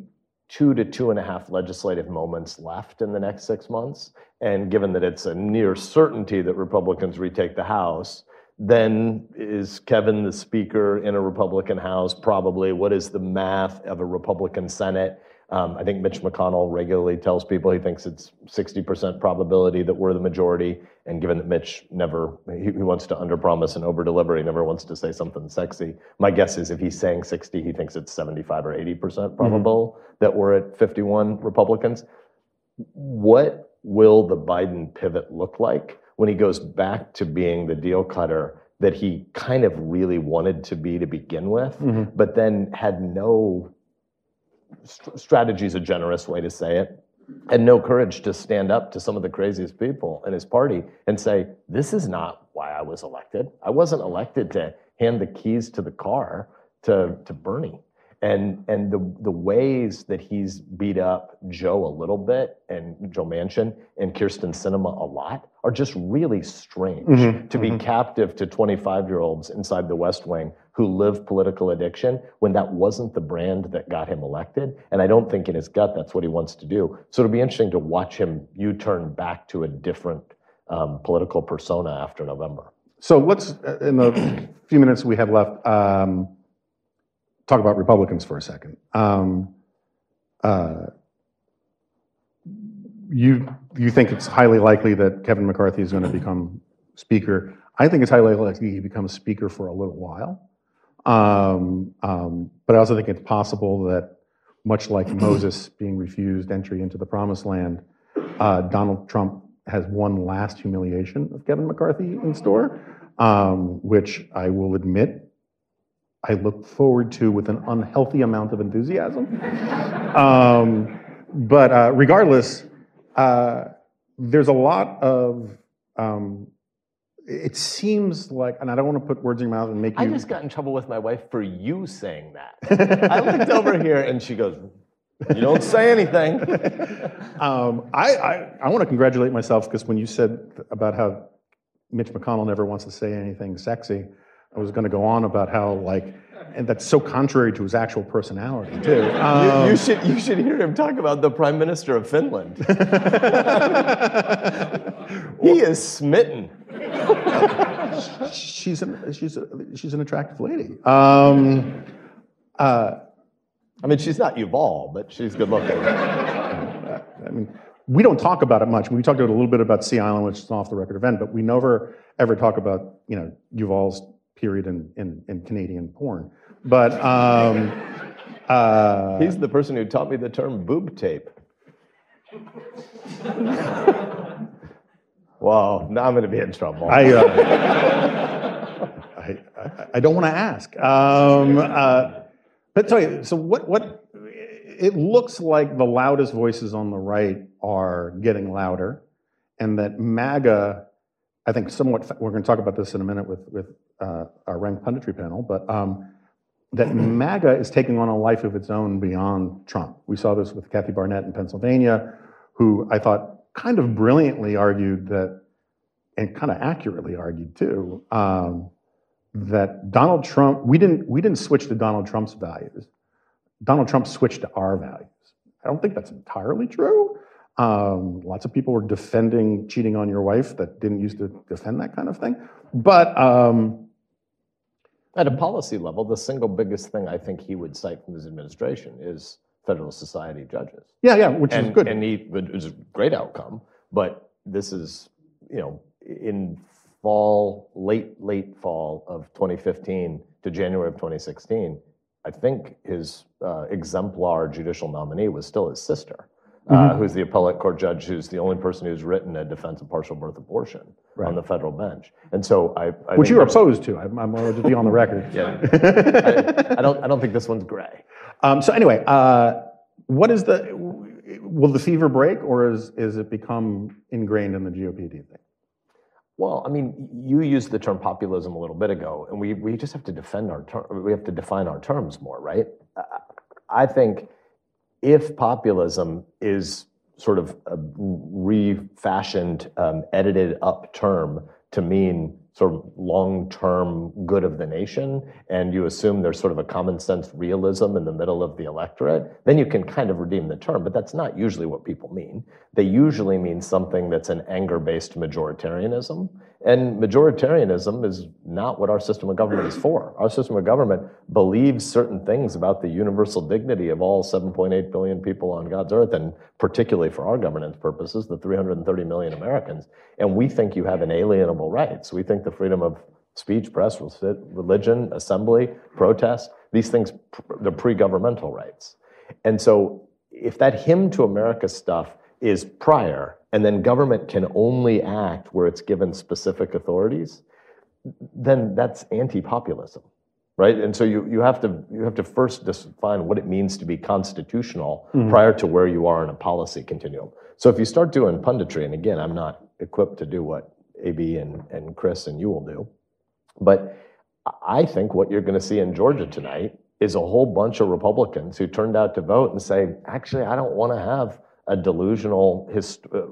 two to two and a half legislative moments left in the next six months. And given that it's a near certainty that Republicans retake the House, then is Kevin the Speaker in a Republican House? Probably. What is the math of a Republican Senate? Um, I think Mitch McConnell regularly tells people he thinks it's 60% probability that we're the majority. And given that Mitch never, he, he wants to underpromise and overdeliver, he never wants to say something sexy. My guess is if he's saying 60, he thinks it's 75 or 80% probable that we're at 51 Republicans. What will the Biden pivot look like when he goes back to being the deal cutter that he kind of really wanted to be to begin with, but then had no st- strategy is a generous way to say it, and no courage to stand up to some of the craziest people in his party and say, This is not why I was elected. I wasn't elected to hand the keys to the car to, to Bernie. And, and the, the ways that he's beat up Joe a little bit and Joe Manchin and Kyrsten Sinema a lot are just really strange mm-hmm. to be mm-hmm. captive to 25 year olds inside the West Wing who live political addiction when that wasn't the brand that got him elected. And I don't think in his gut that's what he wants to do. So it'll be interesting to watch him U turn back to a different um, political persona after November. So let's, uh, in the few minutes we have left, um, talk about Republicans for a second. Um, uh, you you think it's highly likely that Kevin McCarthy is going to become Speaker? I think it's highly likely he becomes Speaker for a little while. Um, um, but I also think it's possible that, much like Moses being refused entry into the Promised Land, uh, Donald Trump has one last humiliation of Kevin McCarthy in store, um, which I will admit I look forward to with an unhealthy amount of enthusiasm. um, but uh, regardless, uh, there's a lot of. Um, it seems like, and I don't want to put words in your mouth and make you. I just got in trouble with my wife for you saying that. I looked over here and she goes, You don't say anything. um, I, I, I want to congratulate myself because when you said about how Mitch McConnell never wants to say anything sexy, I was going to go on about how like, and that's so contrary to his actual personality too. You, Um, you should, you should hear him talk about the Prime Minister of Finland. he is smitten. She's an she's a, she's an attractive lady. Um, uh, I mean, she's not Yuval, but she's good looking. I mean, we don't talk about it much. We talked about a little bit about Sea Island, which is an off the record event, but we never ever talk about you know Yuval's period in in, in Canadian porn. But um, Uh, He's the person who taught me the term boob tape. Wow, now I'm going to be in trouble. I, uh, I, I, I don't want to ask. Um, uh, but tell you, so what, what, it looks like the loudest voices on the right are getting louder, and that MAGA, I think somewhat, we're going to talk about this in a minute with, with uh, our ranked punditry panel, but um, that MAGA is taking on a life of its own beyond Trump. We saw this with Kathy Barnette in Pennsylvania, who I thought kind of brilliantly argued that, and kind of accurately argued too, um, that Donald Trump, we didn't, we didn't switch to Donald Trump's values. Donald Trump switched to our values. I don't think that's entirely true. Um, lots of people were defending cheating on your wife that didn't used to defend that kind of thing. But um, At a policy level, the single biggest thing I think he would cite from his administration is Federal Society judges. yeah, yeah, which and, is good. And he it was a great outcome. But this is, you know, in fall, late, late fall of 2015 to January of 2016, I think his uh, exemplar judicial nominee was still his sister, uh, Mm-hmm. who's the appellate court judge, who's the only person who's written a defense of partial birth abortion on the federal bench. And so I, I which think you're opposed to. I'm, I'm going to be on the record. Yeah. I, I don't. I don't think this one's gray. Um, so anyway, uh, what is the? Will the fever break, or is is it become ingrained in the GOP? Do you think? Well, I mean, you used the term populism a little bit ago, and we, we just have to defend our term. We have to define our terms more, right? I- I think if populism is sort of a refashioned, um, edited up term to mean sort of long-term good of the nation, and you assume there's sort of a common sense realism in the middle of the electorate, then you can kind of redeem the term. But that's not usually what people mean. They usually mean something that's an anger-based majoritarianism. And majoritarianism is not what our system of government is for. Our system of government believes certain things about the universal dignity of all 7.8 billion people on God's earth, and particularly for our governance purposes, the 330 million Americans. And we think you have inalienable rights. We think the freedom of speech, press, religion, assembly, protest, these things, they're pre-governmental rights. And so if that hymn to America stuff is prior, and then government can only act where it's given specific authorities, then that's anti-populism, right? And so you, you have to you have to first define what it means to be constitutional mm-hmm. prior to where you are in a policy continuum. So if you start doing punditry, and again, I'm not equipped to do what AB and, and Chris and you will do, but I think what you're going to see in Georgia tonight is a whole bunch of Republicans who turned out to vote and say, actually, I don't want to have a delusional, hist- uh,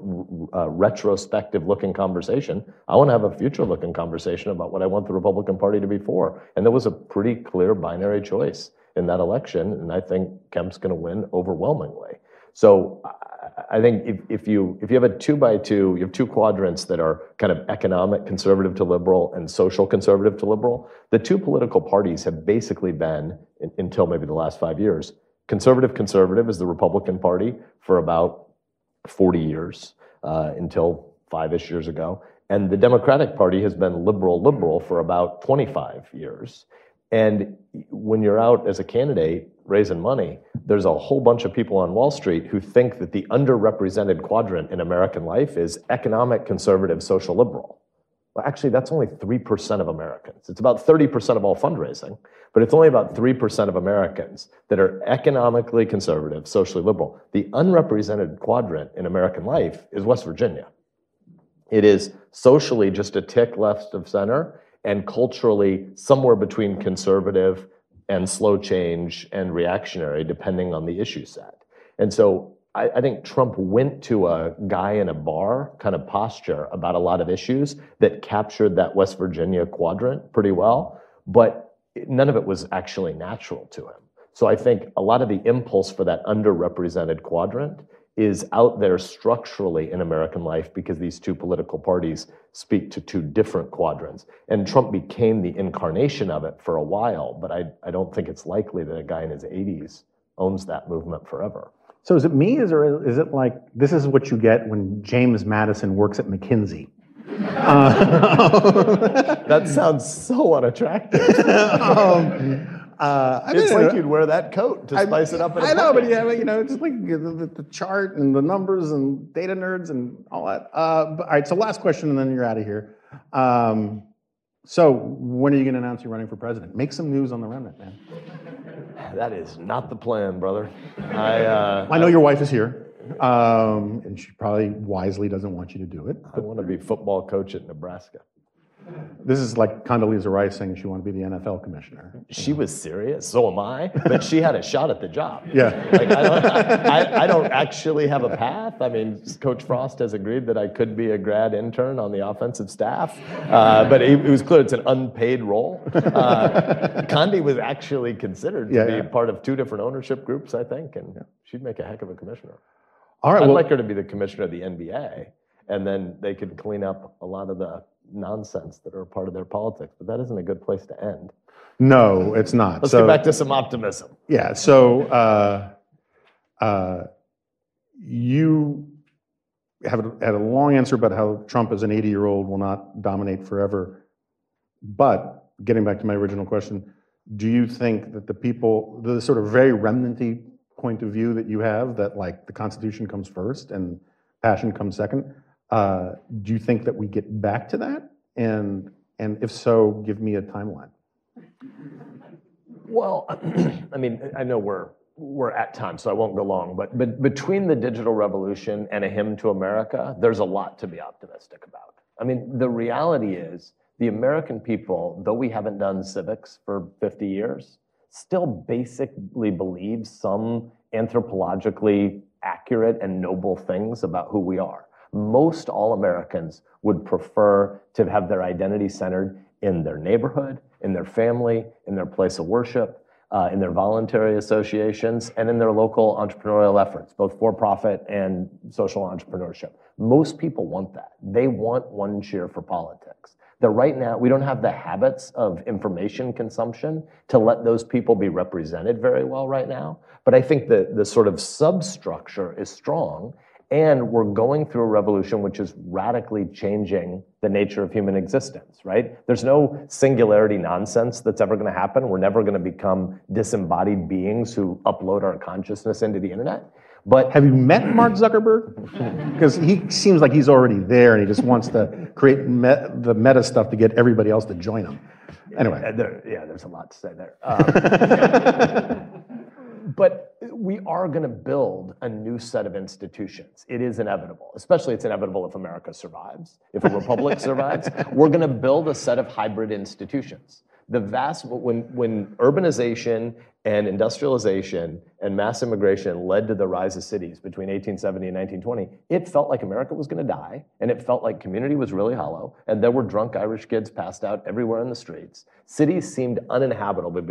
uh, retrospective looking conversation. I want to have a future looking conversation about what I want the Republican Party to be for. And there was a pretty clear binary choice in that election. And I think Kemp's going to win overwhelmingly. So I- think if, if you if you have a two by two, you have two quadrants that are kind of economic conservative to liberal and social conservative to liberal. The two political parties have basically been in, until maybe the last five years. Conservative conservative is the Republican Party for about 40 years uh, until five-ish years ago, and the Democratic Party has been liberal liberal for about 25 years. And when you're out as a candidate raising money, there's a whole bunch of people on Wall Street who think that the underrepresented quadrant in American life is economic, conservative, social liberal. Well, actually, that's only 3% of Americans. It's about 30% of all fundraising, but it's only about 3% of Americans that are economically conservative, socially liberal. The unrepresented quadrant in American life is West Virginia. It is socially just a tick left of center and culturally somewhere between conservative and slow change and reactionary, depending on the issue set. And so I, I, think Trump went to a guy in a bar kind of posture about a lot of issues that captured that West Virginia quadrant pretty well, but none of it was actually natural to him. So I think a lot of the impulse for that underrepresented quadrant is out there structurally in American life because these two political parties speak to two different quadrants. And Trump became the incarnation of it for a while, but I, I don't think it's likely that a guy in his 80s owns that movement forever. So is it me, is, or is it like this is what you get when James Madison works at McKinsey? Uh, that sounds so unattractive. um, Uh, I It's like you'd wear that coat to I- spice it up. I know, but yeah, you know, just like the, the, the chart and the numbers and data nerds and all that. Uh, but, all right, so last question, and then you're out of here. Um, so when are you going to announce you're running for president? Make some news on the remnant, man. That is not the plan, brother. I, uh, I know your wife is here, um, and she probably wisely doesn't want you to do it. I want to be football coach at Nebraska. This is like Condoleezza Rice saying she wanted to be the NFL commissioner. She was serious, so am I, but she had a shot at the job. Yeah. Like, I, don't, I, I don't actually have a path. I mean, Coach Frost has agreed that I could be a grad intern on the offensive staff, uh, but it, it was clear it's an unpaid role. Uh, Condi was actually considered to Yeah, be yeah. part of two different ownership groups, I think, and she'd make a heck of a commissioner. All right. I'd Well, like her to be the commissioner of the NBA, and then they could clean up a lot of the nonsense that are part of their politics. But that isn't a good place to end. no, it's not. Let's so, get back to some optimism. Yeah. So uh, uh, you have had a long answer about how Trump, as an 80 year old, will not dominate forever. But getting back to my original question, do you think that the people, the sort of very remnanty point of view that you have, that like the Constitution comes first and passion comes second, uh, do you think that we get back to that? And and if so, give me a timeline. Well, I mean, I know we're we're at time, so I won't go long. But but between the digital revolution and a hymn to America, there's a lot to be optimistic about. I mean, the reality is the American people, though we haven't done civics for 50 years, still basically believe some anthropologically accurate and noble things about who we are. Most all Americans would prefer to have their identity centered in their neighborhood, in their family, in their place of worship, uh, in their voluntary associations, and in their local entrepreneurial efforts, both for profit and social entrepreneurship. Most people want that. They want one cheer for politics. That right now, we don't have the habits of information consumption to let those people be represented very well right now. But I think the, the sort of substructure is strong. And we're going through a revolution which is radically changing the nature of human existence, right? There's no singularity nonsense that's ever going to happen. We're never going to become disembodied beings who upload our consciousness into the internet. But Have you met Mark Zuckerberg? Because he seems like he's already there and he just wants to create me- the meta stuff to get everybody else to join him. Anyway. Uh, there, yeah, there's a lot to say there. Um, but we are going to build a new set of institutions. It is inevitable, especially it's inevitable if America survives, if a republic survives. We're going to build a set of hybrid institutions. The vast when when urbanization and industrialization and mass immigration led to the rise of cities between 1870 and 1920, it felt like America was going to die, and it felt like community was really hollow, and there were drunk Irish kids passed out everywhere in the streets. Cities seemed uninhabitable,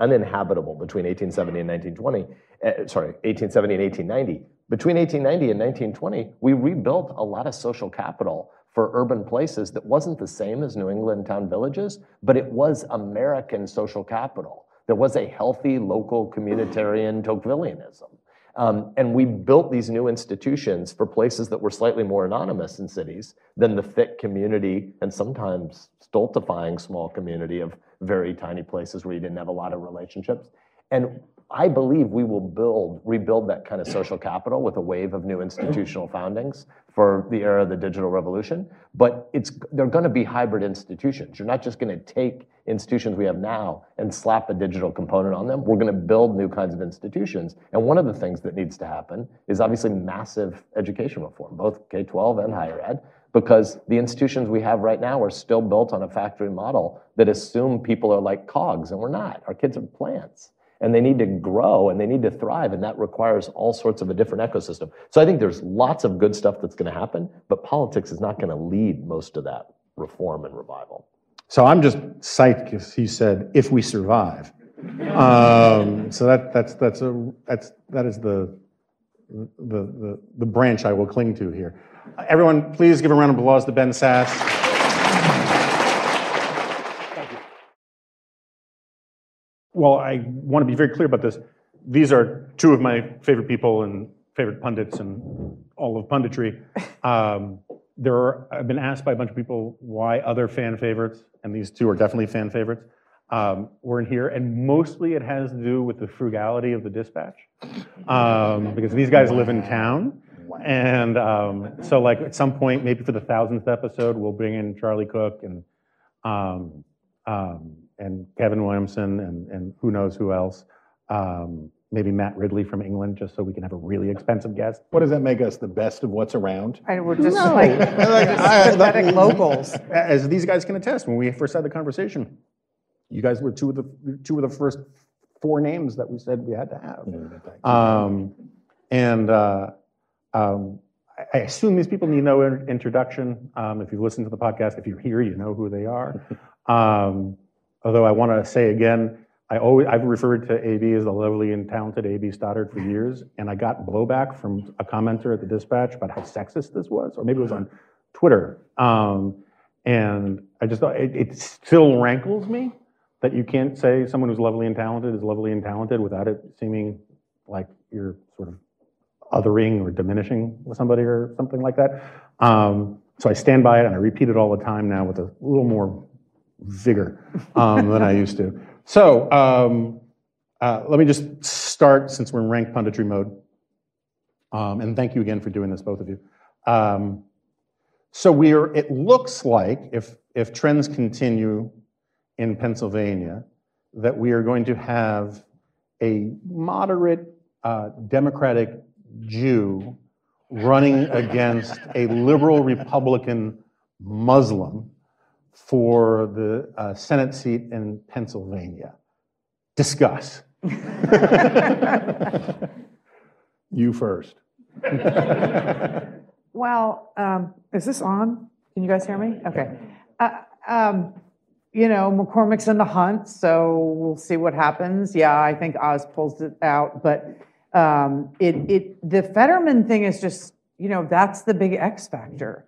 uninhabitable between 1870 and 1920. uh, sorry, 1870 and 1890. Between 1890 and 1920, we rebuilt a lot of social capital for urban places that wasn't the same as New England town villages, but it was American social capital. There was a healthy local communitarian Tocquevillianism. Um, and we built these new institutions for places that were slightly more anonymous in cities than the thick community and sometimes stultifying small community of very tiny places where you didn't have a lot of relationships. And I believe we will build, rebuild that kind of social capital with a wave of new institutional foundings for the era of the digital revolution. But it's they're going to be hybrid institutions. You're not just going to take institutions we have now and slap a digital component on them. We're going to build new kinds of institutions. And one of the things that needs to happen is obviously massive education reform, both K-12 and higher ed because the institutions we have right now are still built on a factory model that assume people are like cogs, and we're not. Our kids are plants, and they need to grow and they need to thrive, and that requires all sorts of a different ecosystem. So I think there's lots of good stuff that's going to happen, but politics is not going to lead most of that reform and revival. So I'm just psyched because he said, if we survive. Um, so that, that's, that's, a, that's, that is the, the, the, the branch I will cling to here. Everyone, please give a round of applause to Ben Sasse. Well, I want to be very clear about this. These are two of my favorite people and favorite pundits and all of punditry. Um, there are, I've been asked by a bunch of people why other fan favorites, and these two are definitely fan favorites. um, weren't here, and mostly it has to do with the frugality of the dispatch, um, because these guys live in town, and um, so like at some point, maybe for the thousandth episode, we'll bring in Charlie Cook and um, um, and Kevin Williamson and and who knows who else. Um, maybe Matt Ridley from England, just so we can have a really expensive guest. What does that make us? The best of what's around? And we're just No. like Like, just I- pathetic locals. As these guys can attest, when we first had the conversation, you guys were two of the two of the first four names that we said we had to have. Um, and uh, um, I I assume these people need no introduction. Um, if you've listened to the podcast, if you're here, you know who they are. Although I want to say again, I always I've referred to AB as the lovely and talented AB Stoddard for years, and I got blowback from a commenter at the Dispatch about how sexist this was, or maybe it was on Twitter. Um, and I just thought it, it still rankles me that you can't say someone who's lovely and talented is lovely and talented without it seeming like you're sort of othering or diminishing somebody or something like that. Um, so I stand by it and I repeat it all the time now with a little more vigor um, than I used to. So um, uh, let me just start since we're in rank punditry mode. Um, and thank you again for doing this, both of you. Um, so we're, it looks like if, if trends continue in Pennsylvania, that we are going to have a moderate uh, Democratic Jew running against a liberal Republican Muslim for the uh, Senate seat in Pennsylvania. Discuss. You first. Well, um, is this on? Can you guys hear me? Okay. Uh, um, you know, McCormick's in the hunt, so we'll see what happens. Yeah, I think Oz pulls it out, but um, it it the Fetterman thing is just you know that's the big X factor.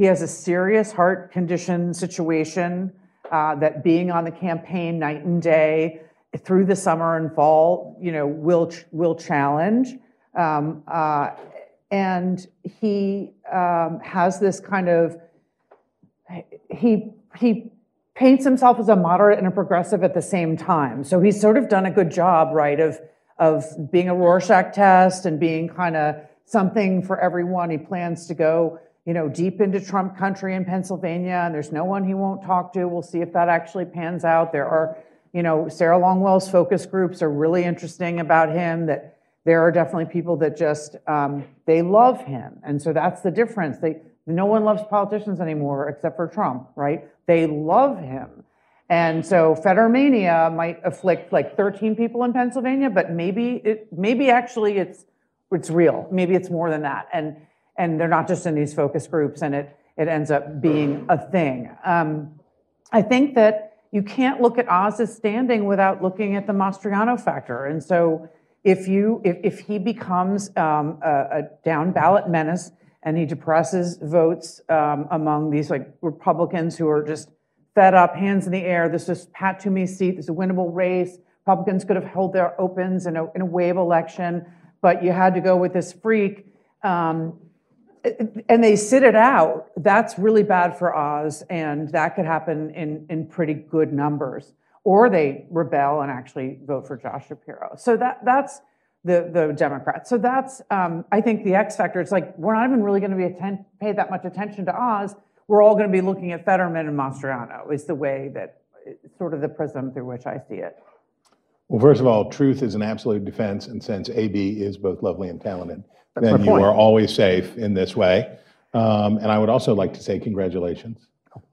He has a serious heart condition situation uh, that being on the campaign night and day through the summer and fall, you know, will will challenge. Um, uh, and he um, has this kind of he he paints himself as a moderate and a progressive at the same time. So he's sort of done a good job, right, of of being a Rorschach test and being kind of something for everyone. He plans to go, you know, deep into Trump country in Pennsylvania, and there's no one he won't talk to. We'll see if that actually pans out. There are, you know, Sarah Longwell's focus groups are really interesting about him. That there are definitely people that just um, they love him, and so that's the difference. They no one loves politicians anymore except for Trump, right? They love him. And so Fettermania might afflict like 13 people in Pennsylvania, but maybe it maybe actually it's it's real. Maybe it's more than that. And and they're not just in these focus groups and it it ends up being a thing. Um, I think that you can't look at Oz's standing without looking at the Mastriano factor. And so if you if, if he becomes um, a, a down ballot menace and he depresses votes um, among these like Republicans who are just fed up, hands in the air. This is Pat Toomey's seat. This is a winnable race. Republicans could have held their opens in a, in a wave election, but you had to go with this freak. Um, and they sit it out. That's really bad for Oz, and that could happen in, in pretty good numbers. Or they rebel and actually vote for Josh Shapiro. So that that's the the Democrats. So that's um, I think the X factor. It's like we're not even really going to be atten- pay that much attention to Oz. We're all going to be looking at Fetterman and Mastriano. Is the way that sort of the prism through which I see it. Well, first of all, truth is an absolute defense, and since AB is both lovely and talented, my then you are always safe in this way. Um, and I would also like to say congratulations.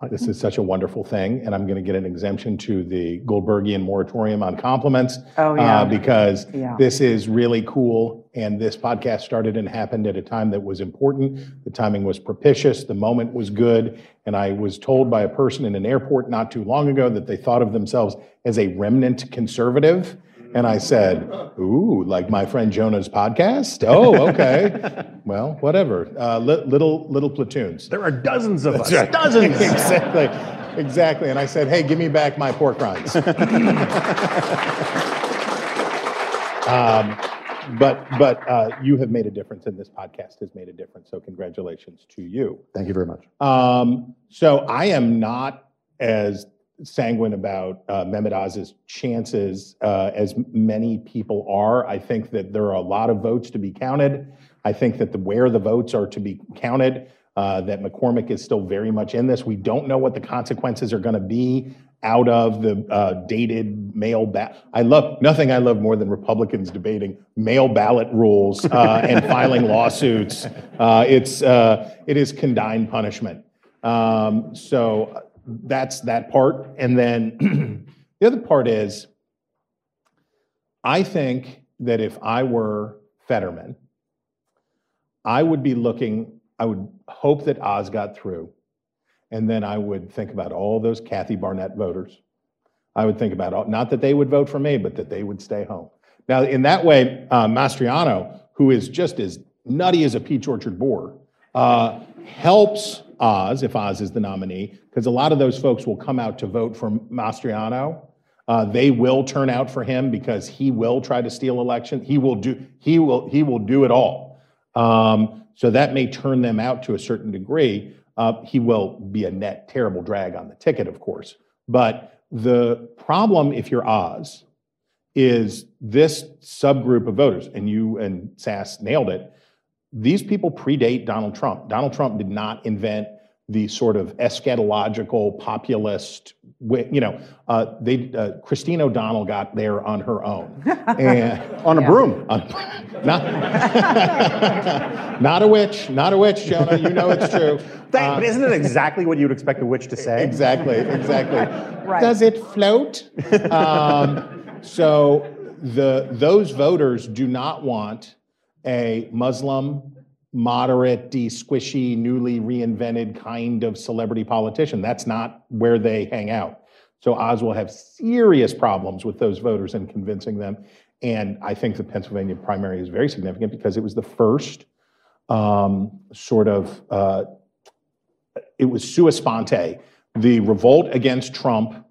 This is such a wonderful thing, and I'm going to get an exemption to the Goldbergian moratorium on compliments. Oh, yeah. uh, because Yeah. this is really cool, and this podcast started and happened at a time that was important. The timing was propitious, the moment was good, and I was told by a person in an airport not too long ago that they thought of themselves as a remnant conservative. And I said, Ooh, like my friend Jonah's podcast? Oh, okay. well, whatever. Uh, li- little little platoons. There are dozens of us. right. Dozens. exactly. Exactly. And I said, hey, give me back my pork rinds. um, but but uh, you have made a difference, and this podcast has made a difference. So congratulations to you. Thank you very much. Um, so I am not as sanguine about uh, Mehmet Oz's chances, uh, as many people are. I think that there are a lot of votes to be counted. I think that the where the votes are to be counted, uh, that McCormick is still very much in this. We don't know what the consequences are going to be out of the uh, dated mail ballot. I love nothing. I love more than Republicans debating mail ballot rules uh, and filing lawsuits. Uh, it's uh, it is condign punishment. Um, so that's that part. And then the other part is, I think that if I were Fetterman, I would be looking, I would hope that Oz got through. And then I would think about all those Kathy Barnette voters. I would think about, all- not that they would vote for me, but that they would stay home. Now, in that way, uh, Mastriano, who is just as nutty as a peach orchard boar, uh, helps Oz, if Oz is the nominee, because a lot of those folks will come out to vote for Mastriano. Uh, they will turn out for him because he will try to steal election. He will do, he will, he will do it all. Um, so that may turn them out to a certain degree. Uh, he will be a net terrible drag on the ticket, of course. But the problem, if you're Oz, is this subgroup of voters, and you and Sasse nailed it. These people predate Donald Trump. Donald Trump did not invent the sort of eschatological populist, you know, uh, they, uh, Christine O'Donnell got there on her own. And On a broom. on- not, not a witch, not a witch, Jonah. You know it's true. Thank- but isn't it exactly what you'd expect a witch to say? Exactly, exactly. Right. Does it float? um, so the those voters do not want a Muslim, moderate, de squishy, newly reinvented kind of celebrity politician. That's not where they hang out. So Oz will have serious problems with those voters and convincing them. And I think the Pennsylvania primary is very significant because it was the first um, sort of uh, it was sua sponte. The revolt against Trump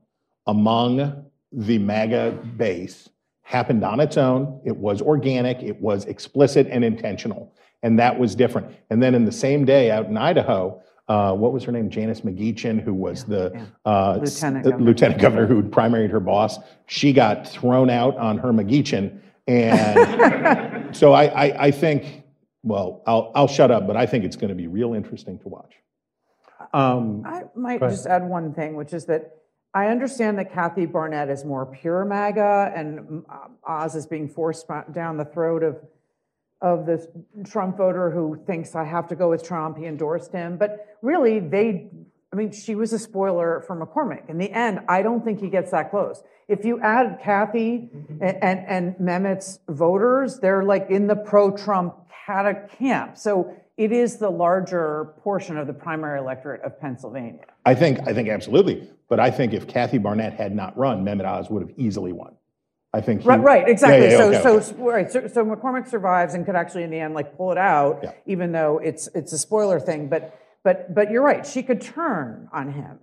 among the MAGA base happened on its own. It was organic, it was explicit and intentional. And that was different. And then in the same day out in Idaho, uh, what was her name? Janice McGeachin, who was the uh, Lieutenant the governor. lieutenant governor who primaried her boss. She got thrown out on her McGeachin. And so I, I, I think, well, I'll, I'll shut up, but I think it's going to be real interesting to watch. Um, I might just add one thing, which is that I understand that Kathy Barnette is more pure MAGA and mm, Oz is being forced down the throat of, of this Trump voter who thinks I have to go with Trump. He endorsed him. But really, they, I mean, she was a spoiler for McCormick. In the end, I don't think he gets that close. If you add Kathy and, and, and Mehmet's voters, they're like in the pro-Trump camp. So it is the larger portion of the primary electorate of Pennsylvania. I think, I think absolutely. But I think if Kathy Barnette had not run, Mehmet Oz would have easily won. I think he. Right, right, exactly. yeah, So, okay, so, okay. right, so, so McCormick survives and could actually, in the end, like pull it out, Yeah. even though it's it's a spoiler thing. But, but, but you're right. She could turn on him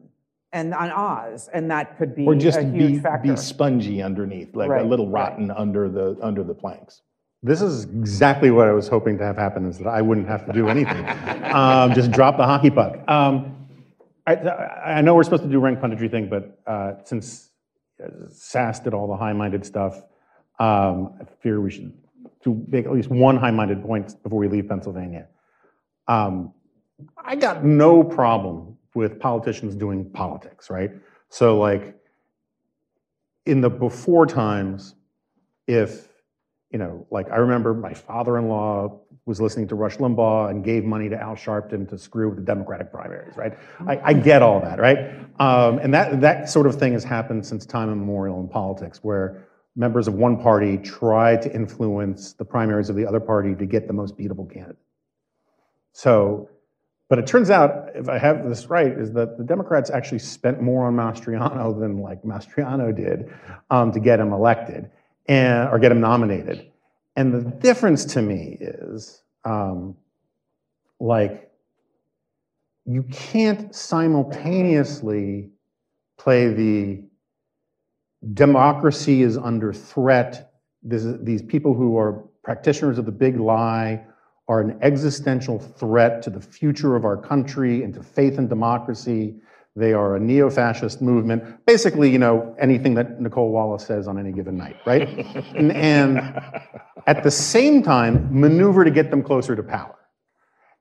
and on Oz, and that could be Or just a huge be, factor. be spongy underneath, like a Right, little right. rotten under the, under the planks. This is exactly what I was hoping to have happen, is that I wouldn't have to do anything. um, just drop the hockey puck. Um, I, I know we're supposed to do rank punditry thing, but uh, since uh, Sasse did all the high-minded stuff, um, I fear we should do make at least one high-minded point before we leave Pennsylvania. Um, I got no problem with politicians doing politics, right? So, like, in the before times, if you know, like I remember my father-in-law was listening to Rush Limbaugh and gave money to Al Sharpton to screw with the Democratic primaries, right? I, I get all that, right? Um, and that that sort of thing has happened since time immemorial in politics, where members of one party try to influence the primaries of the other party to get the most beatable candidate. So, but it turns out, if I have this right, is that the Democrats actually spent more on Mastriano than like Mastriano did um, to get him elected and or get him nominated. And the difference to me is um, like you can't simultaneously play the democracy is under threat. This these people who are practitioners of the big lie are an existential threat to the future of our country and to faith in democracy. They are a neo-fascist movement. Basically, you know, anything that Nicolle Wallace says on any given night, right? and, and at the same time, maneuver to get them closer to power.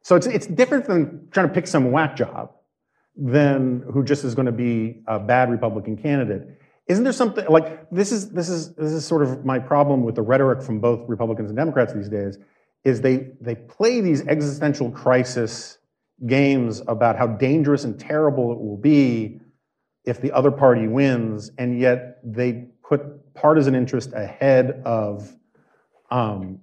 So it's, it's different than trying to pick some whack job than who just is going to be a bad Republican candidate. Isn't there something like this is this is this is sort of my problem with the rhetoric from both Republicans and Democrats these days is they they play these existential crisis games about how dangerous and terrible it will be if the other party wins, and yet they put partisan interest ahead of um,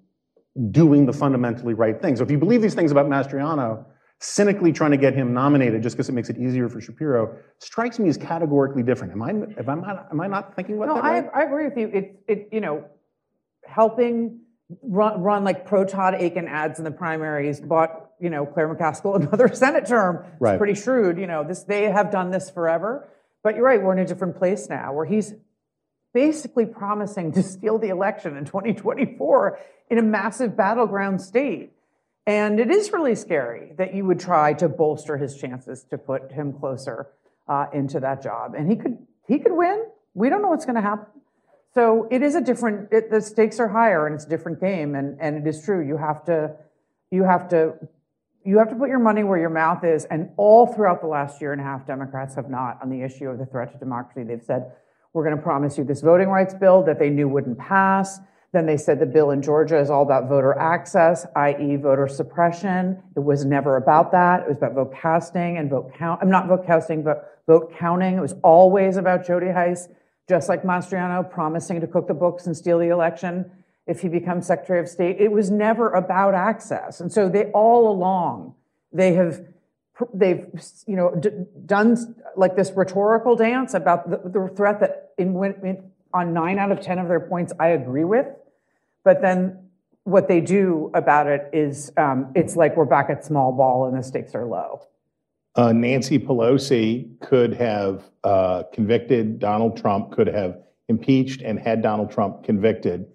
doing the fundamentally right thing. So if you believe these things about Mastriano, cynically trying to get him nominated just because it makes it easier for Shapiro strikes me as categorically different. Am I, if I'm not, am I not thinking about No, that I, right? I agree with you. It, it, you know, helping run, run like pro Todd Akin ads in the primaries, bought, you know, Claire McCaskill another Senate term. It's Right. pretty shrewd. You know, this, they have done this forever. But you're right, we're in a different place now where he's basically promising to steal the election in 2024 in a massive battleground state. And it is really scary that you would try to bolster his chances to put him closer uh, into that job. And he could he could win. We don't know what's going to happen. So it is a different. It, the stakes are higher, and it's a different game. And and it is true. You have to you have to you have to put your money where your mouth is. And all throughout the last year and a half, Democrats have not on the issue of the threat to democracy. They've said we're going to promise you this voting rights bill that they knew wouldn't pass. Then they said the bill in Georgia is all about voter access, i.e., voter suppression. It was never about that. It was about vote casting and vote count. I'm not vote casting, but vote counting. It was always about Jody Hice, just like Mastriano promising to cook the books and steal the election if he becomes Secretary of State. It was never about access. And so they all along, they have they've you know d- done like this rhetorical dance about the, the threat that in, in on nine out of ten of their points I agree with, but then what they do about it is um, it's like we're back at small ball and the stakes are low. Uh, Nancy Pelosi could have uh, convicted Donald Trump, could have impeached and had Donald Trump convicted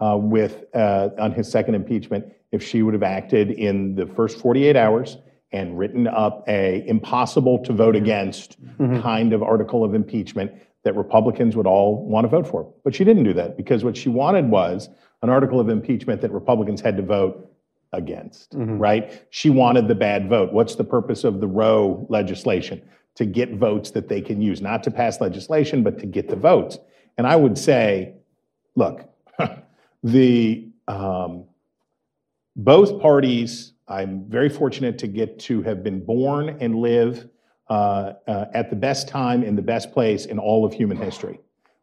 uh, with uh, on his second impeachment if she would have acted in the first 48 hours and written up a impossible to vote against kind of article of impeachment that Republicans would all want to vote for. But she didn't do that because what she wanted was an article of impeachment that Republicans had to vote against, right? She wanted the bad vote. What's the purpose of the Roe legislation? To get votes that they can use, not to pass legislation, but to get the votes. And I would say, look, the um, both parties, I'm very fortunate to get to have been born and live uh, uh, at the best time in the best place in all of human history.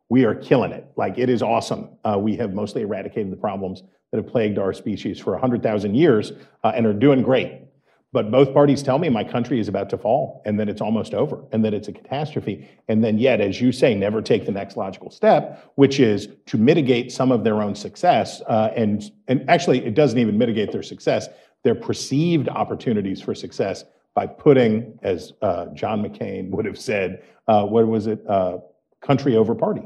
We are killing it. Like, it is awesome. Uh, we have mostly eradicated the problems that have plagued our species for 100,000 years uh, and are doing great. But both parties tell me my country is about to fall and that it's almost over and that it's a catastrophe. And then, yet, as you say, never take the next logical step, which is to mitigate some of their own success. Uh, and, and actually, it doesn't even mitigate their success, their perceived opportunities for success by putting, as uh, John McCain would have said, uh, what was it, uh, country over party.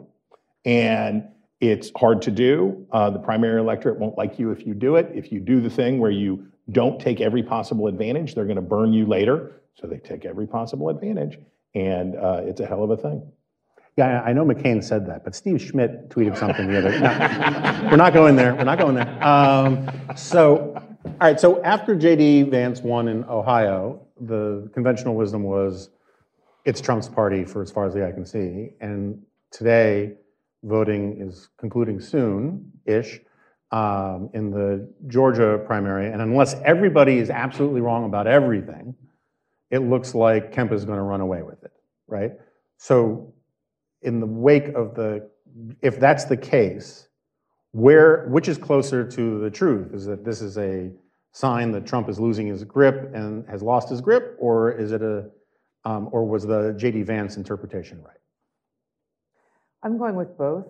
And it's hard to do. Uh, the primary electorate won't like you if you do it. If you do the thing where you don't take every possible advantage, they're going to burn you later. So they take every possible advantage. And uh, it's a hell of a thing. Yeah, I know McCain said that, but Steve Schmidt tweeted something the other. No, we're not going there. We're not going there. Um, so, all right. So after JD Vance won in Ohio, the conventional wisdom was it's Trump's party for as far as the eye can see. And today, voting is concluding soon-ish um, in the Georgia primary. And unless everybody is absolutely wrong about everything, it looks like Kemp is going to run away with it, right? So in the wake of the, if that's the case, where, which is closer to the truth? Is that this is a sign that Trump is losing his grip and has lost his grip, or is it a, um, or was the J.D. Vance interpretation right? I'm going with both.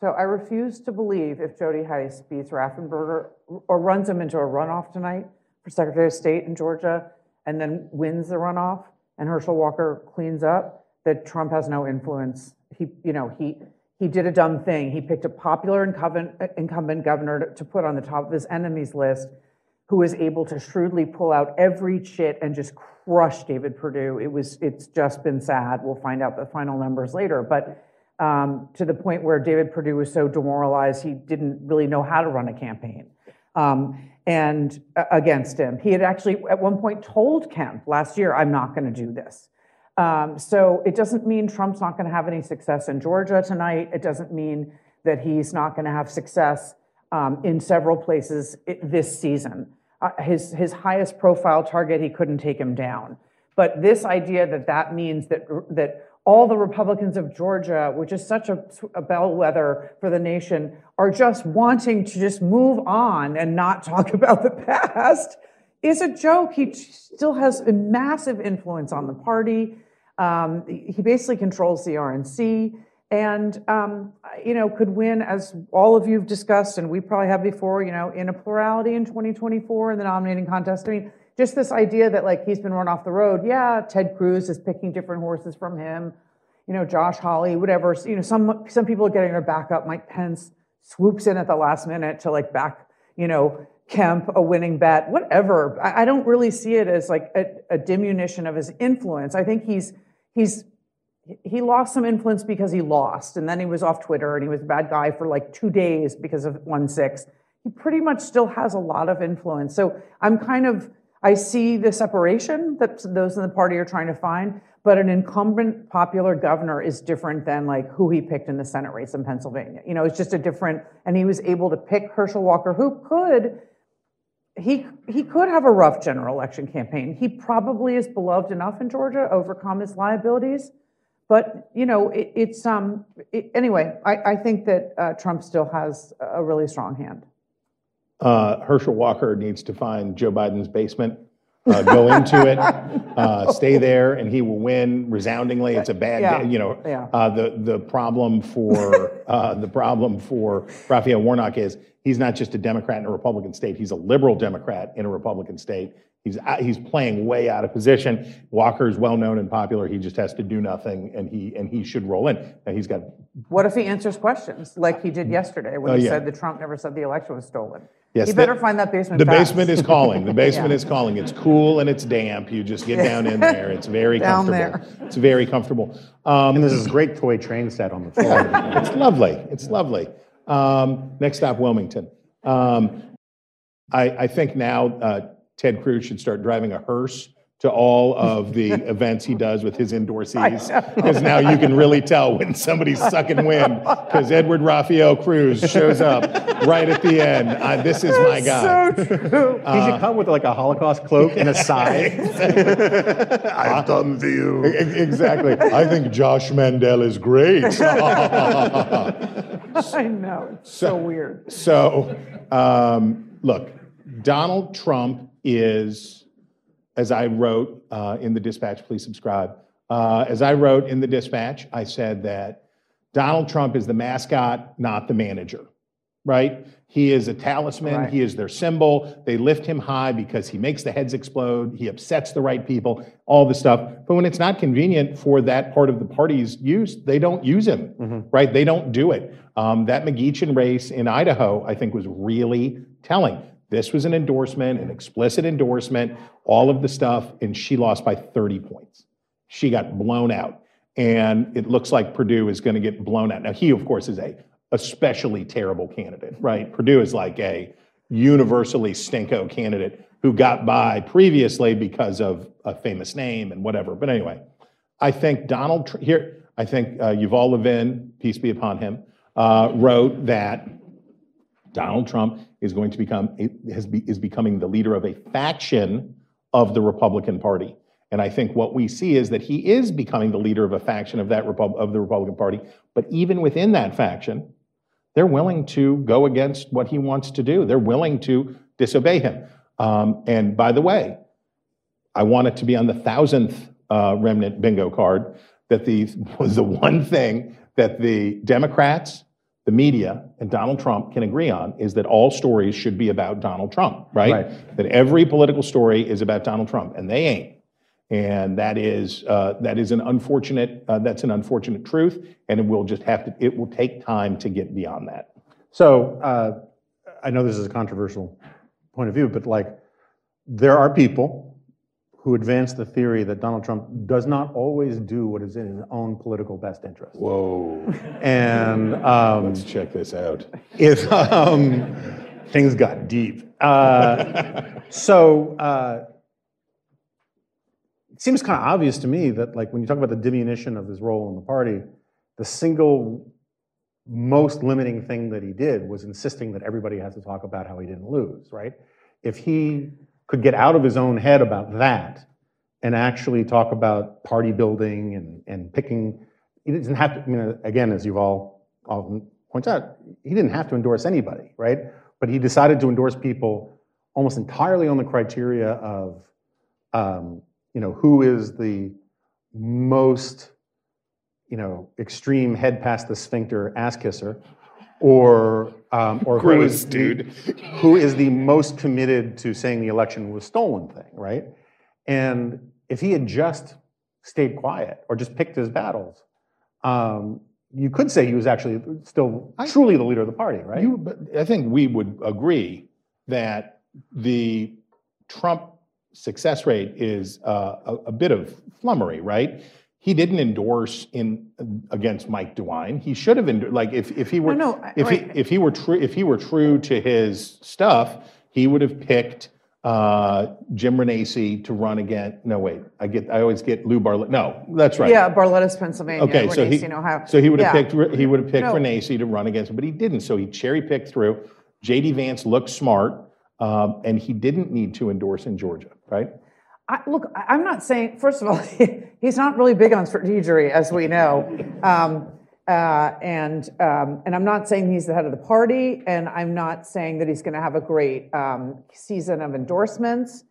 So I refuse to believe if Jody Hice beats Raffensperger or runs him into a runoff tonight for Secretary of State in Georgia and then wins the runoff and Herschel Walker cleans up, that Trump has no influence. He, you know, he, he did a dumb thing. He picked a popular incumbent, incumbent governor to, to put on the top of his enemies list, who was able to shrewdly pull out every chit and just crush David Perdue. It was, it's just been sad. We'll find out the final numbers later. But um, to the point where David Perdue was so demoralized, he didn't really know how to run a campaign. Um, and uh, against him, he had actually at one point told Kemp last year, "I'm not going to do this." Um, so it doesn't mean Trump's not going to have any success in Georgia tonight. It doesn't mean that he's not going to have success um, in several places this season. Uh, his his highest profile target, he couldn't take him down. But this idea that that means that that all the Republicans of Georgia, which is such a, a bellwether for the nation, are just wanting to just move on and not talk about the past is a joke. He still has a massive influence on the party. Um, he basically controls the RNC and, um, you know, could win, as all of you have discussed, and we probably have before, you know, in a plurality in 2024 in the nominating contest. I mean, just this idea that like he's been run off the road. Yeah, Ted Cruz is picking different horses from him. You know, Josh Hawley, whatever. You know, some some people are getting their back up. Mike Pence swoops in at the last minute to like back, you know, Kemp a winning bet. Whatever. I, I don't really see it as like a, a diminution of his influence. I think he's he's he lost some influence because he lost, and then he was off Twitter and he was a bad guy for like two days because of one six. He pretty much still has a lot of influence. So I'm kind of I see the separation that those in the party are trying to find, but an incumbent popular governor is different than like who he picked in the Senate race in Pennsylvania. You know, it's just a different, and he was able to pick Herschel Walker, who could he he could have a rough general election campaign. He probably is beloved enough in Georgia to overcome his liabilities. But you know, it, it's um it, anyway. I, I think that uh, Trump still has a really strong hand. Uh, Herschel Walker needs to find Joe Biden's basement, uh, go into it, uh, stay there, and he will win resoundingly. It's a bad, Yeah. you know. Yeah. Uh, the the problem for uh, the problem for Raphael Warnock is he's not just a Democrat in a Republican state; he's a liberal Democrat in a Republican state. He's out- he's playing way out of position. Walker is well known and popular. He just has to do nothing, and he and he should roll in. Now he's got What if he answers questions like he did yesterday when Oh, he yeah. said that Trump never said the election was stolen? Yes, he the- better find that basement. The fast. basement is calling. The basement Yeah. is calling. It's cool and it's damp. You just get down in there. It's very Down comfortable. It's very comfortable. Um, And there's this great toy train set on the floor. it's lovely. It's lovely. Um, next stop, Wilmington. Um, I, I think now uh, Ted Cruz should start driving a hearse to all of the events he does with his endorsees. Because now you can really tell when somebody's sucking wind, because Edward Raphael Cruz shows up right at the end. Uh, this is my guy. So true. he should come with like a Holocaust cloak and a side. I've done for you. Exactly. I think Josh Mandel is great. I know. It's so weird. So, um, look, Donald Trump is, as I wrote uh, in the dispatch, please subscribe. Uh, as I wrote in the dispatch, I said that Donald Trump is the mascot, not the manager, right? He is a talisman. Right. He is their symbol. They lift him high because he makes the heads explode. He upsets the right people, all the stuff. But when it's not convenient for that part of the party's use, they don't use him, right? They don't do it. Um, that McGeachin race in Idaho, I think, was really telling. This was an endorsement, an explicit endorsement, all of the stuff, and she lost by 30 points. She got blown out. And it looks like Perdue is going to get blown out. Now, he, of course, is a especially terrible candidate, right? Perdue is like a universally stinko candidate who got by previously because of a famous name and whatever. But anyway, I think Donald, here, I think uh, Yuval Levin, peace be upon him, uh, wrote that Donald Trump is going to become, has be, is becoming the leader of a faction of the Republican Party. And I think what we see is that he is becoming the leader of a faction of that Repub- of the Republican Party. But even within that faction, they're willing to go against what he wants to do. They're willing to disobey him. Um, and by the way, I want it to be on the thousandth uh, remnant bingo card that the was the one thing that the Democrats, the media, and Donald Trump can agree on is that all stories should be about Donald Trump, right? Right. That every political story is about Donald Trump, and they ain't. And that is uh, that is an unfortunate uh, that's an unfortunate truth, and it will just have to it will take time to get beyond that. So uh, I know this is a controversial point of view, but like there are people who advanced the theory that Donald Trump does not always do what is in his own political best interest. Whoa, And um, let's check this out. if um, things got deep. Uh, so uh, it seems kind of obvious to me that, like, when you talk about the diminution of his role in the party, the single most limiting thing that he did was insisting that everybody has to talk about how he didn't lose, right? If he could get out of his own head about that and actually talk about party building and, and picking, he doesn't have to, I mean, again, as Yuval often points out, he didn't have to endorse anybody, right? But he decided to endorse people almost entirely on the criteria of, um, you know, who is the most, you know, extreme head past the sphincter ass kisser, or um, or who Gross, is the- who is the most committed to saying the election was stolen thing, right? And if he had just stayed quiet or just picked his battles, um, you could say he was actually still truly the leader of the party, right? You, but I think we would agree that the Trump success rate is uh, a, a bit of flummery, right? He didn't endorse in against Mike DeWine. He should have endorsed. Like if, if he were No, no, if he if he were true if he were true to his stuff, he would have picked uh, Jim Renacci to run again. No, wait, I get I always get Lou Barletta. No, that's right. Yeah, Barlettas, Pennsylvania. Okay, so he, in Ohio. so he would have Yeah. picked, he would have picked No. Renacci to run against him, but he didn't. So he cherry picked through. JD Vance looked smart, um, and he didn't need to endorse in Georgia, right? I, look, I'm not saying. First of all, he's not really big on strategery, as we know, um, uh, and um, and I'm not saying he's the head of the party, and I'm not saying that he's going to have a great um, season of endorsements.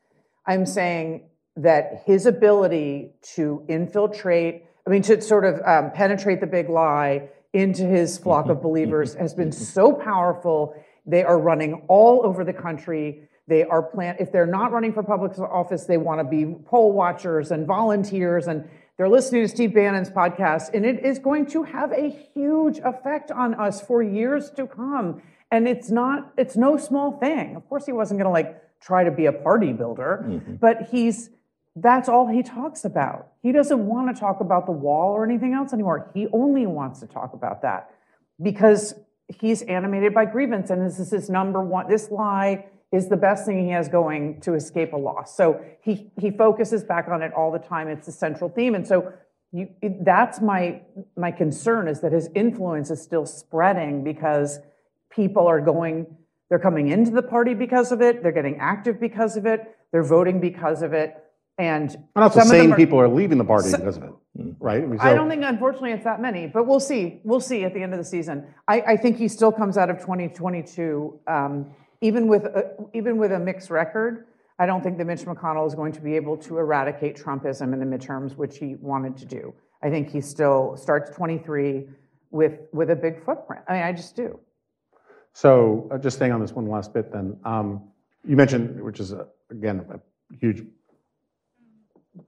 I'm saying that his ability to infiltrate, I mean, to sort of um, penetrate the big lie into his flock of believers has been so powerful. They are running all over the country. They are plan. If they're not running for public office, they want to be poll watchers and volunteers, and they're listening to Steve Bannon's podcast, and it is going to have a huge effect on us for years to come. And it's not. It's no small thing. Of course, he wasn't going to like try to be a party builder, mm-hmm. but he's that's all he talks about. He doesn't want to talk about the wall or anything else anymore. He only wants to talk about that because he's animated by grievance and this is his number one. This lie is the best thing he has going to escape a loss. So he he focuses back on it all the time. It's the central theme. And so you, it- that's my my concern is that his influence is still spreading because people are going they're coming into the party because of it they're getting active because of it they're voting because of it and and also them are- people are leaving the party because of it, right? I, mean, I don't think, unfortunately, it's that many, but we'll see. We'll see at the end of the season. I, I think he still comes out of 2022, um, even with a, even with a mixed record. I don't think that Mitch McConnell is going to be able to eradicate Trumpism in the midterms, which he wanted to do. I think he still starts 23 with with a big footprint. I mean, I just do. So uh, just staying on this one last bit then, um, you mentioned, which is, uh, again, a huge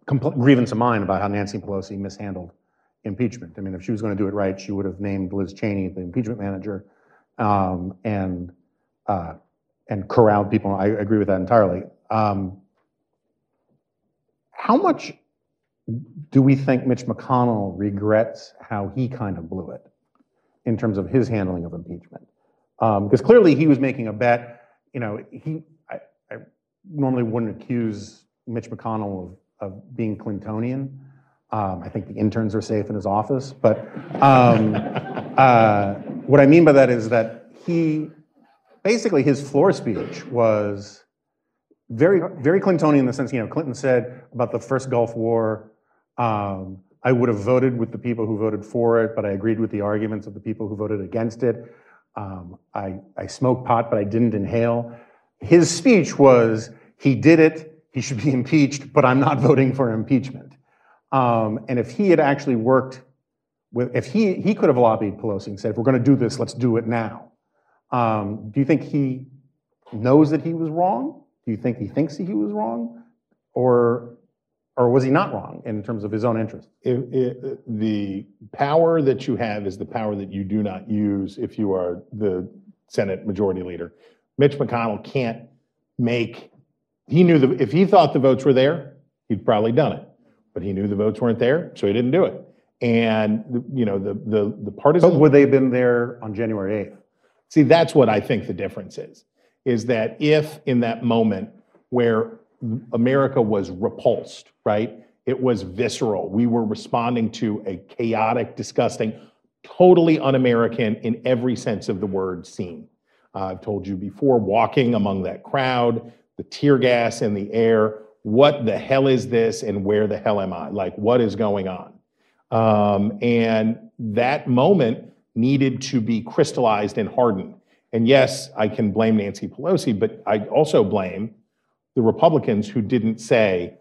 compl- grievance of mine about how Nancy Pelosi mishandled impeachment. I mean, if she was going to do it right, she would have named Liz Cheney the impeachment manager um, and, uh, and corralled people. I agree with that entirely. Um, How much do we think Mitch McConnell regrets how he kind of blew it in terms of his handling of impeachment? Because clearly he was making a bet. You know, he I, I normally wouldn't accuse Mitch McConnell of, of being Clintonian. Um, I think the interns are safe in his office. But um, uh, what I mean by that is that he basically his floor speech was very, very Clintonian in the sense, you know, Clinton said about the first Gulf War, um, I would have voted with the people who voted for it, but I agreed with the arguments of the people who voted against it. Um, I, I smoked pot, but I didn't inhale. His speech was, he did it, he should be impeached, but I'm not voting for impeachment. Um, and if he had actually worked with, if he, he could have lobbied Pelosi and said, if we're going to do this, let's do it now. Um, do you think he knows that he was wrong? Do you think he thinks he was wrong? Or, or was he not wrong in terms of his own interest? The power that you have is the power that you do not use if you are the Senate Majority Leader. Mitch McConnell can't make he knew that if he thought the votes were there, he'd probably done it. But he knew the votes weren't there, so he didn't do it. And, you know, the, the, the partisan. But would they have been there on January 8th? See, that's what I think the difference is, is that if in that moment where America was repulsed, right? It was visceral. We were responding to a chaotic, disgusting, totally un-American in every sense of the word scene. Uh, I've told you before, walking among that crowd, the tear gas in the air, what the hell is this and where the hell am I? Like, what is going on? Um, and that moment needed to be crystallized and hardened. And yes, I can blame Nancy Pelosi, but I also blame the Republicans who didn't say,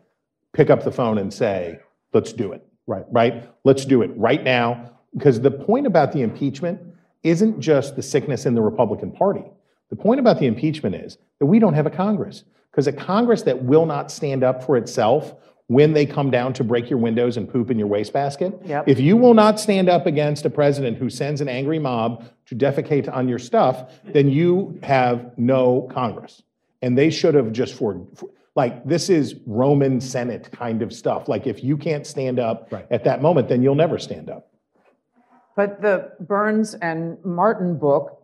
pick up the phone and say, let's do it. Right. Right? Let's do it right now. Because the point about the impeachment isn't just the sickness in the Republican Party. The point about the impeachment is that we don't have a Congress. Because a Congress that will not stand up for itself when they come down to break your windows and poop in your wastebasket, Yep. if you will not stand up against a president who sends an angry mob to defecate on your stuff, then you have no Congress. And they should have just for, for- like, this is Roman Senate kind of stuff. Like, if you can't stand up Right. at that moment, then you'll never stand up. But the Burns and Martin book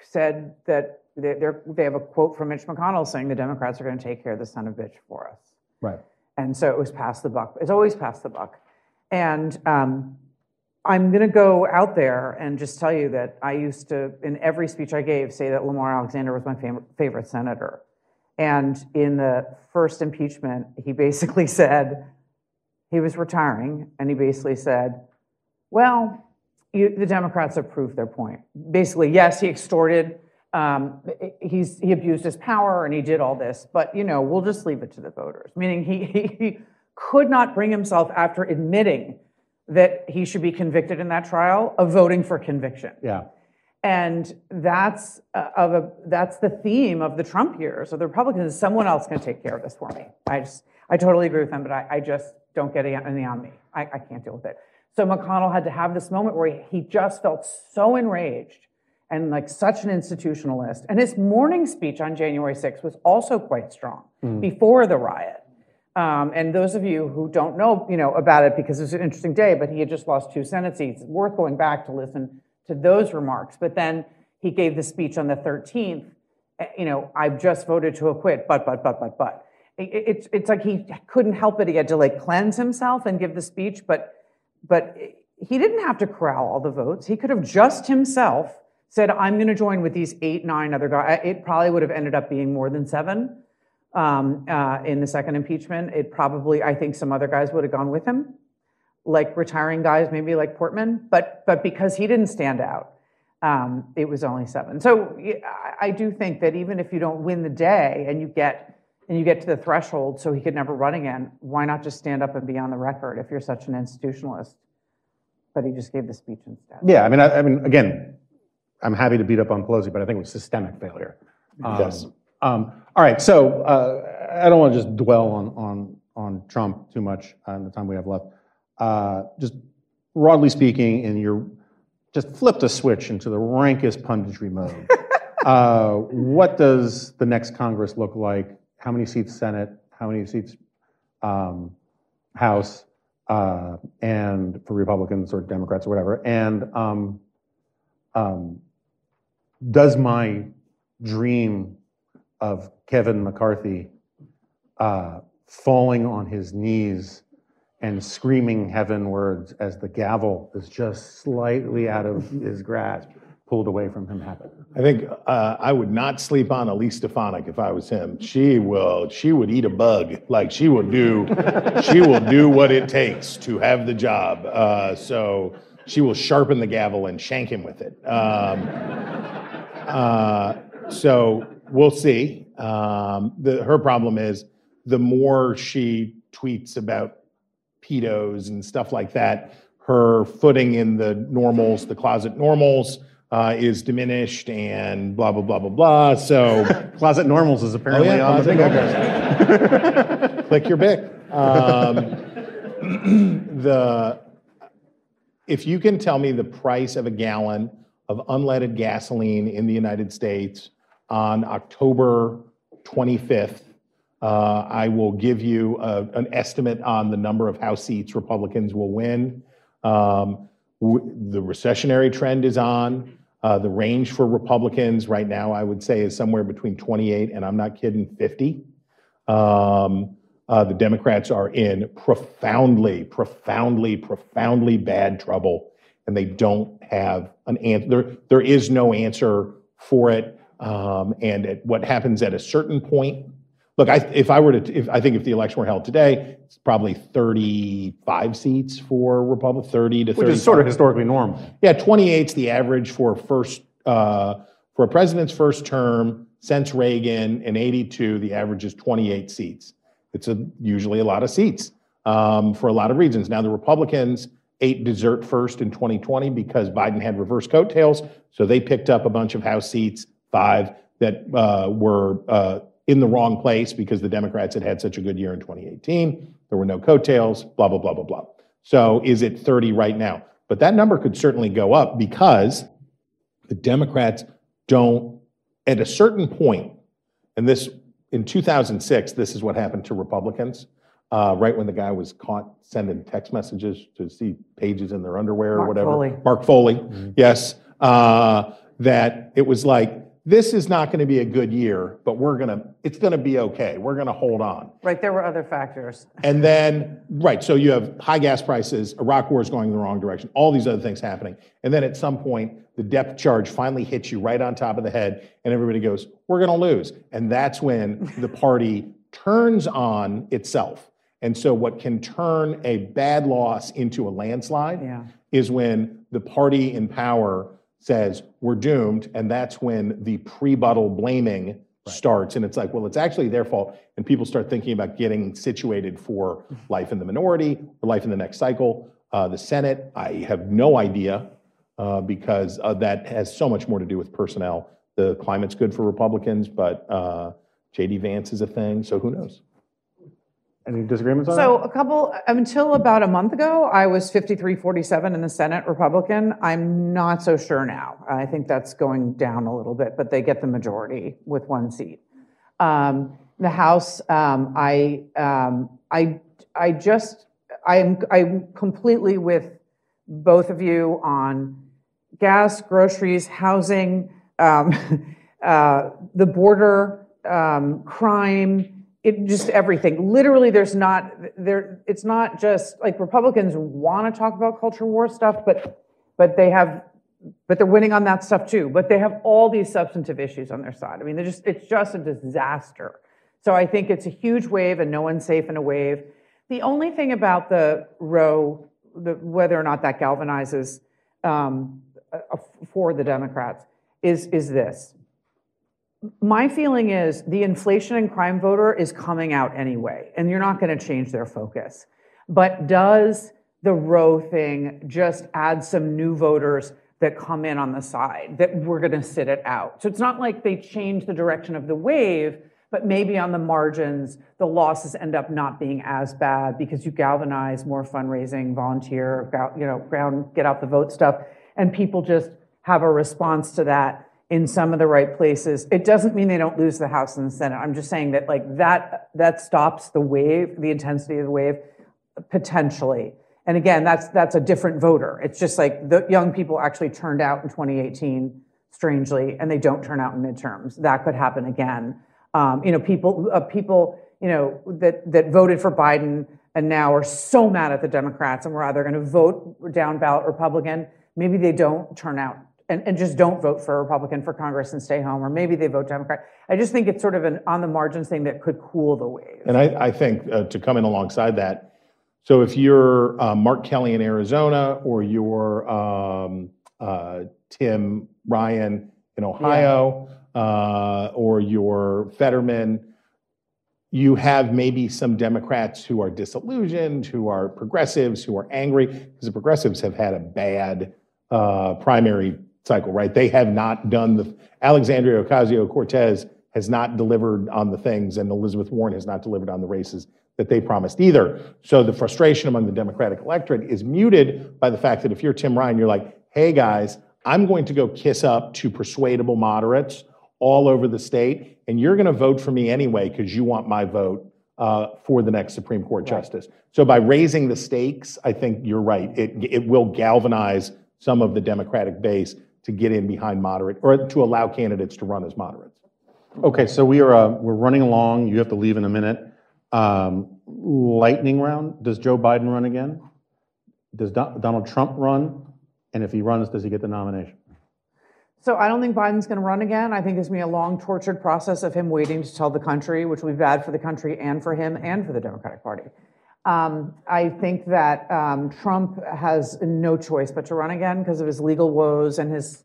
said that they- they're, they have a quote from Mitch McConnell saying the Democrats are going to take care of the son of bitch for us. Right. And so it was past the buck. It's always past the buck. And um, I'm going to go out there and just tell you that I used to, in every speech I gave, say that Lamar Alexander was my favorite, favorite senator. And in the first impeachment, he basically said he was retiring, and he basically said, well, you, the Democrats have proved their point. Basically, yes, he extorted, um, he's, he abused his power, and he did all this, but, you know, we'll just leave it to the voters. Meaning he, he, he could not bring himself, after admitting that he should be convicted in that trial, of voting for conviction. Yeah. And that's uh, of a that's the theme of the Trump years. of the Republicans, Is someone else can take care of this for me. I just I totally agree with them, but I, I just don't get any on me. I, I can't deal with it. So McConnell had to have this moment where he, he just felt so enraged and like such an institutionalist. And his morning speech on January 6th was also quite strong before the riot. Um, and those of you who don't know, you know, about it because it was an interesting day, but he had just lost two Senate seats. It's worth going back to listen to those remarks. But then he gave the speech on the 13th. eh, You know, I've just voted to acquit, but, but, but, but, but. It- it- It's, it's like he couldn't help it. He had to like cleanse himself and give the speech, but, but he didn't have to corral all the votes. He could have just himself said, I'm going to join with these eight, nine other guys. It probably would have ended up being more than seven um, uh, in the second impeachment. It probably, I think some other guys would have gone with him, like retiring guys, maybe like Portman. But but because he didn't stand out, um, it was only seven. So I, do think that even if you don't win the day and you get and you get to the threshold, so he could never run again, why not just stand up and be on the record if you're such an institutionalist? But he just gave the speech instead. Yeah, I mean, I, I mean, again, I'm happy to beat up on Pelosi, but I think it was systemic failure. Um, Yes. Um, all right, so uh, I don't want to just dwell on on on Trump too much uh, in the time we have left. Uh, just broadly speaking, and you're just flipped a switch into the rankest punditry mode. uh, what does the next Congress look like? How many seats Senate? How many seats um, House? Uh, and for Republicans or Democrats or whatever. And um, um, does my dream of Kevin McCarthy uh, falling on his knees and screaming heavenwards as the gavel is just slightly out of his grasp, pulled away from him happen? I think uh, I would not sleep on Elise Stefanik if I was him. She will. She would eat a bug. Like she will do. she will do what it takes to have the job. Uh, so she will sharpen the gavel and shank him with it. Um, uh, so we'll see. Um, the, her problem is the more she tweets about pedos and stuff like that, her footing in the normals, the closet normals, uh, is diminished and blah, blah, blah, blah, blah. So Closet Normals is apparently yeah, on the bingo click your bic. Um, the, if you can tell me the price of a gallon of unleaded gasoline in the United States on October 25th, Uh, I will give you a- an estimate on the number of House seats Republicans will win. Um, The recessionary trend is on. Uh, The range for Republicans right now, I would say, is somewhere between 28 and, I'm not kidding, 50. Um, uh, The Democrats are in profoundly, profoundly, profoundly bad trouble, and they don't have an answer. There, there is no answer for it. Um, And at what happens at a certain point, look, I, if I were to, if, I think if the election were held today, it's probably 35 seats for Republic, 30 to 35. Which is sort of historically normal. Yeah, 28 is the average for first, uh, for a president's first term since Reagan in 82, the average is 28 seats. It's a, usually a lot of seats um, for a lot of reasons. Now, the Republicans ate dessert first in 2020 because Biden had reverse coattails. So they picked up a bunch of House seats, five that uh, were uh, in the wrong place because the Democrats had had such a good year in 2018. There were no coattails, blah, blah, blah, blah, blah. So is it 30 right now? But that number could certainly go up because the Democrats don't, at a certain point, and this, in 2006, this is what happened to Republicans, uh, right when the guy was caught sending text messages to see pages in their underwear or Mark whatever. Foley. Mark Foley, yes. Uh, that it was like, this is not going to be a good year, but we're going to, it's going to be okay. We're going to hold on. Right, there were other factors. And then, right, so you have high gas prices, Iraq war is going in the wrong direction, all these other things happening. And then at some point, the depth charge finally hits you right on top of the head, and everybody goes, we're going to lose. And that's when the party turns on itself. And so, what can turn a bad loss into a landslide Yeah. is when the party in power says, we're doomed. And that's when the pre-buttal blaming starts. And it's like, well, it's actually their fault. And people start thinking about getting situated for life in the minority or life in the next cycle. Uh, the Senate, I have no idea uh, because uh, that has so much more to do with personnel. The climate's good for Republicans, but uh, JD Vance is a thing. So who knows? Any disagreements on So that? a couple, until about a month ago, I was 53-47 in the Senate Republican. I'm not so sure now. I think that's going down a little bit, but they get the majority with one seat. Um, The House, um, I, um, I, I just, I'm, I'm completely with both of you on gas, groceries, housing, um, uh, the border, um, crime, it just everything. Literally, there's not there. It's not just like Republicans want to talk about culture war stuff, but but they have, but they're winning on that stuff too. But they have all these substantive issues on their side. I mean, they're just it's just a disaster. So I think it's a huge wave, and no one's safe in a wave. The only thing about the Roe, the, whether or not that galvanizes um, for the Democrats, is is this. My feeling is the inflation and crime voter is coming out anyway, and you're not going to change their focus. But does the Roe thing just add some new voters that come in on the side that we're going to sit it out? So it's not like they change the direction of the wave, but maybe on the margins, the losses end up not being as bad because you galvanize more fundraising, volunteer, you know, ground, get out the vote stuff, and people just have a response to that in some of the right places. It doesn't mean they don't lose the House and the Senate. I'm just saying that like that that stops the wave, the intensity of the wave, potentially. And again, that's that's a different voter. It's just like the young people actually turned out in 2018, strangely, and they don't turn out in midterms. That could happen again. Um, you know, people uh, people you know that that voted for Biden and now are so mad at the Democrats and were either going to vote down ballot Republican. Maybe they don't turn out and, and just don't vote for a Republican for Congress and stay home, or maybe they vote Democrat. I just think it's sort of an on the margins thing that could cool the wave. And I, I think uh, to come in alongside that, so if you're uh, Mark Kelly in Arizona or you're um, uh, Tim Ryan in Ohio uh, or you're Fetterman, you have maybe some Democrats who are disillusioned, who are progressives, who are angry, because the progressives have had a bad uh, primary cycle, right? They have not done the, Alexandria Ocasio Cortez has not delivered on the things, and Elizabeth Warren has not delivered on the races that they promised either. So the frustration among the Democratic electorate is muted by the fact that if you're Tim Ryan, you're like, hey guys, I'm going to go kiss up to persuadable moderates all over the state, and you're going to vote for me anyway because you want my vote uh, for the next Supreme Court justice. So by raising the stakes, I think you're right. It, it will galvanize some of the Democratic base to get in behind moderate, or to allow candidates to run as moderates. Okay, so we are, uh, we're running along. You have to leave in a minute. Um, lightning round, does Joe Biden run again? Does Don- Donald Trump run? And if he runs, does he get the nomination? So I don't think Biden's going to run again. I think there's going to be a long, tortured process of him waiting to tell the country, which will be bad for the country and for him and for the Democratic Party. Um, I think that um, Trump has no choice but to run again because of his legal woes and his,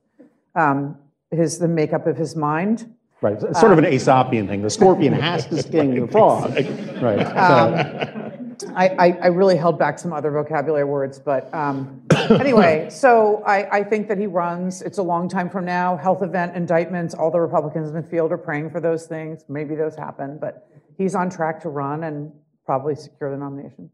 um, his the makeup of his mind. Right, it's sort of an Aesopian thing. The scorpion has to sting the frog. Right. so- I, I, I really held back some other vocabulary words, but um, anyway, so I, I think that he runs. It's a long time from now. Health event indictments, all the Republicans in the field are praying for those things. Maybe those happen, but he's on track to run and probably secure the nomination.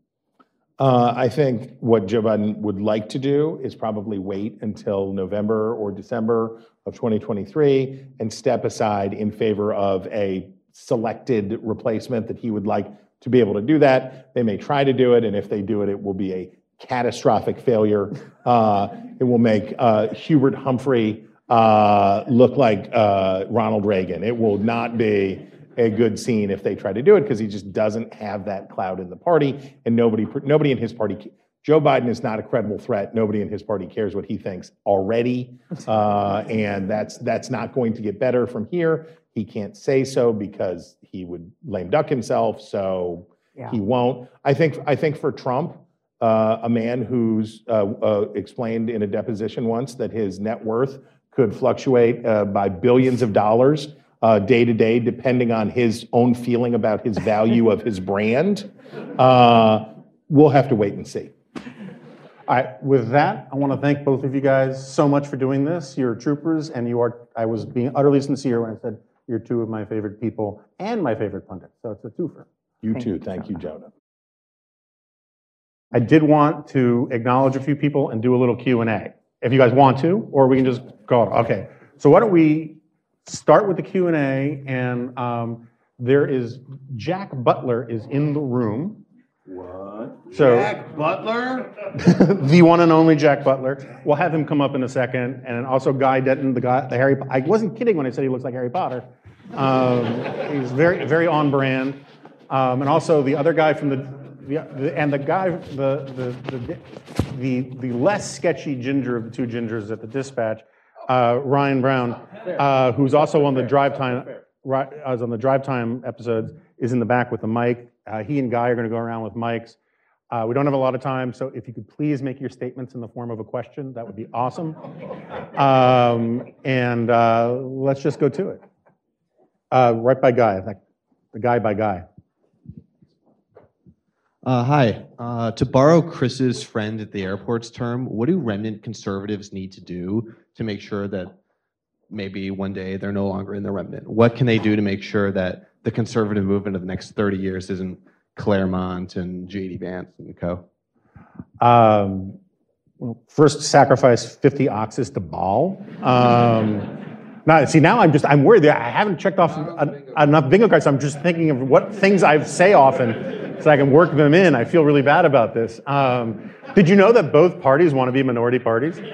Uh, I think what Joe Biden would like to do is probably wait until November or December of 2023 and step aside in favor of a selected replacement that he would like to be able to do that. They may try to do it, and if they do it, it will be a catastrophic failure. Uh, it will make uh, Hubert Humphrey uh, look like uh, Ronald Reagan. It will not be a good scene if they try to do it because he just doesn't have that cloud in the party, and nobody nobody in his party. Joe Biden is not a credible threat. Nobody in his party cares what he thinks already, uh, and that's that's not going to get better from here. He can't say so because he would lame duck himself. So Yeah. he won't. I think I think for Trump, uh, a man who's uh, uh, explained in a deposition once that his net worth could fluctuate uh, by billions of dollars uh, day to day, depending on his own feeling about his value of his brand. Uh, we'll have to wait and see. All right, with that, I want to thank both of you guys so much for doing this. You're troopers, and you are, I was being utterly sincere when I said you're two of my favorite people and my favorite pundits, so it's a twofer. You Thank too. you, Thank you, Jonah. I did want to acknowledge a few people and do a little Q and A, if you guys want to, or we can just go. On okay, so why don't we start with the Q and A? And um, there is Jack Butler is in the room. What? So Butler? the one and only Jack Butler. We'll have him come up in a second, and also Guy Denton, the guy, the Harry. I wasn't kidding when I said he looks like Harry Potter. Um, he's very, very on brand, um, and also the other guy from the, the, the and the guy, the the, the the the less sketchy ginger of the two gingers at the Dispatch, uh, Ryan Brown, uh, who's also on the drive time. Right, I was on the drive time episodes. Is in the back with the mic. Uh, he and Guy are going to go around with mics. Uh, we don't have a lot of time, so if you could please make your statements in the form of a question, that would be awesome. Um, and uh, let's just go to it. Uh, right by Guy, The guy by Guy. Uh, hi. Uh, to borrow Chris's friend at the airport's term, what do remnant conservatives need to do to make sure that maybe one day they're no longer in the remnant? What can they do to make sure that the conservative movement of the next 30 years isn't Claremont and J.D. Vance and co? Um, well, first, sacrifice 50 oxes to Baal. Um, now, see, now I'm just, I'm worried that I haven't checked off en- enough bingo cards. So I'm just thinking of what things I say often so I can work them in. I feel really bad about this. Um, did you know that both parties want to be minority parties? Um,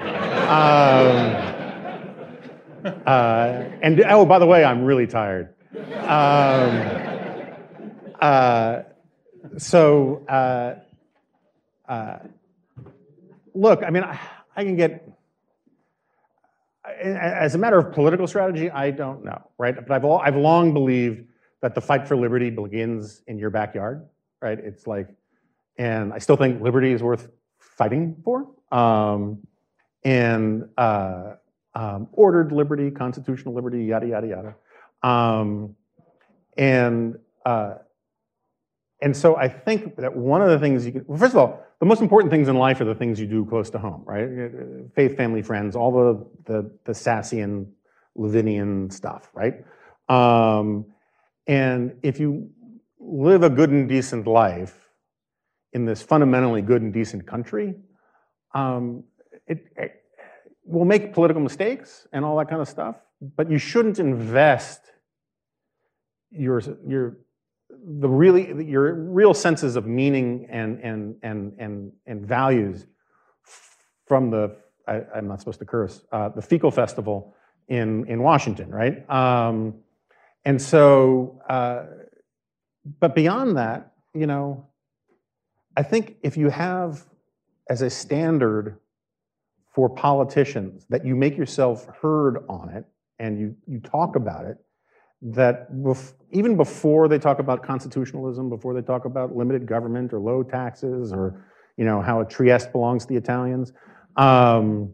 uh, and oh, by the way, I'm really tired. Um, uh, so, uh, uh, look, I mean, I, I can get. As a matter of political strategy, I don't know, right? But I've, al- I've long believed that the fight for liberty begins in your backyard, right? It's like, and I still think liberty is worth fighting for. Um, and uh, um, ordered liberty, constitutional liberty, yada, yada, yada. Um, and uh, and so I think that one of the things you can, well, first of all, the most important things in life are the things you do close to home, right? Faith, family, friends, all the the, the Sassian, Levinian stuff, right? Um, and if you live a good and decent life in this fundamentally good and decent country, um, it, it will make political mistakes and all that kind of stuff, but you shouldn't invest your your the really your real senses of meaning and and and and and values from the I, I'm not supposed to curse uh, the Fecal Festival in in Washington, right? Um, and so, uh, but beyond that, you know, I think if you have as a standard for politicians that you make yourself heard on it and you you talk about it that bef- even before they talk about constitutionalism, before they talk about limited government or low taxes or you know how a Trieste belongs to the Italians, um,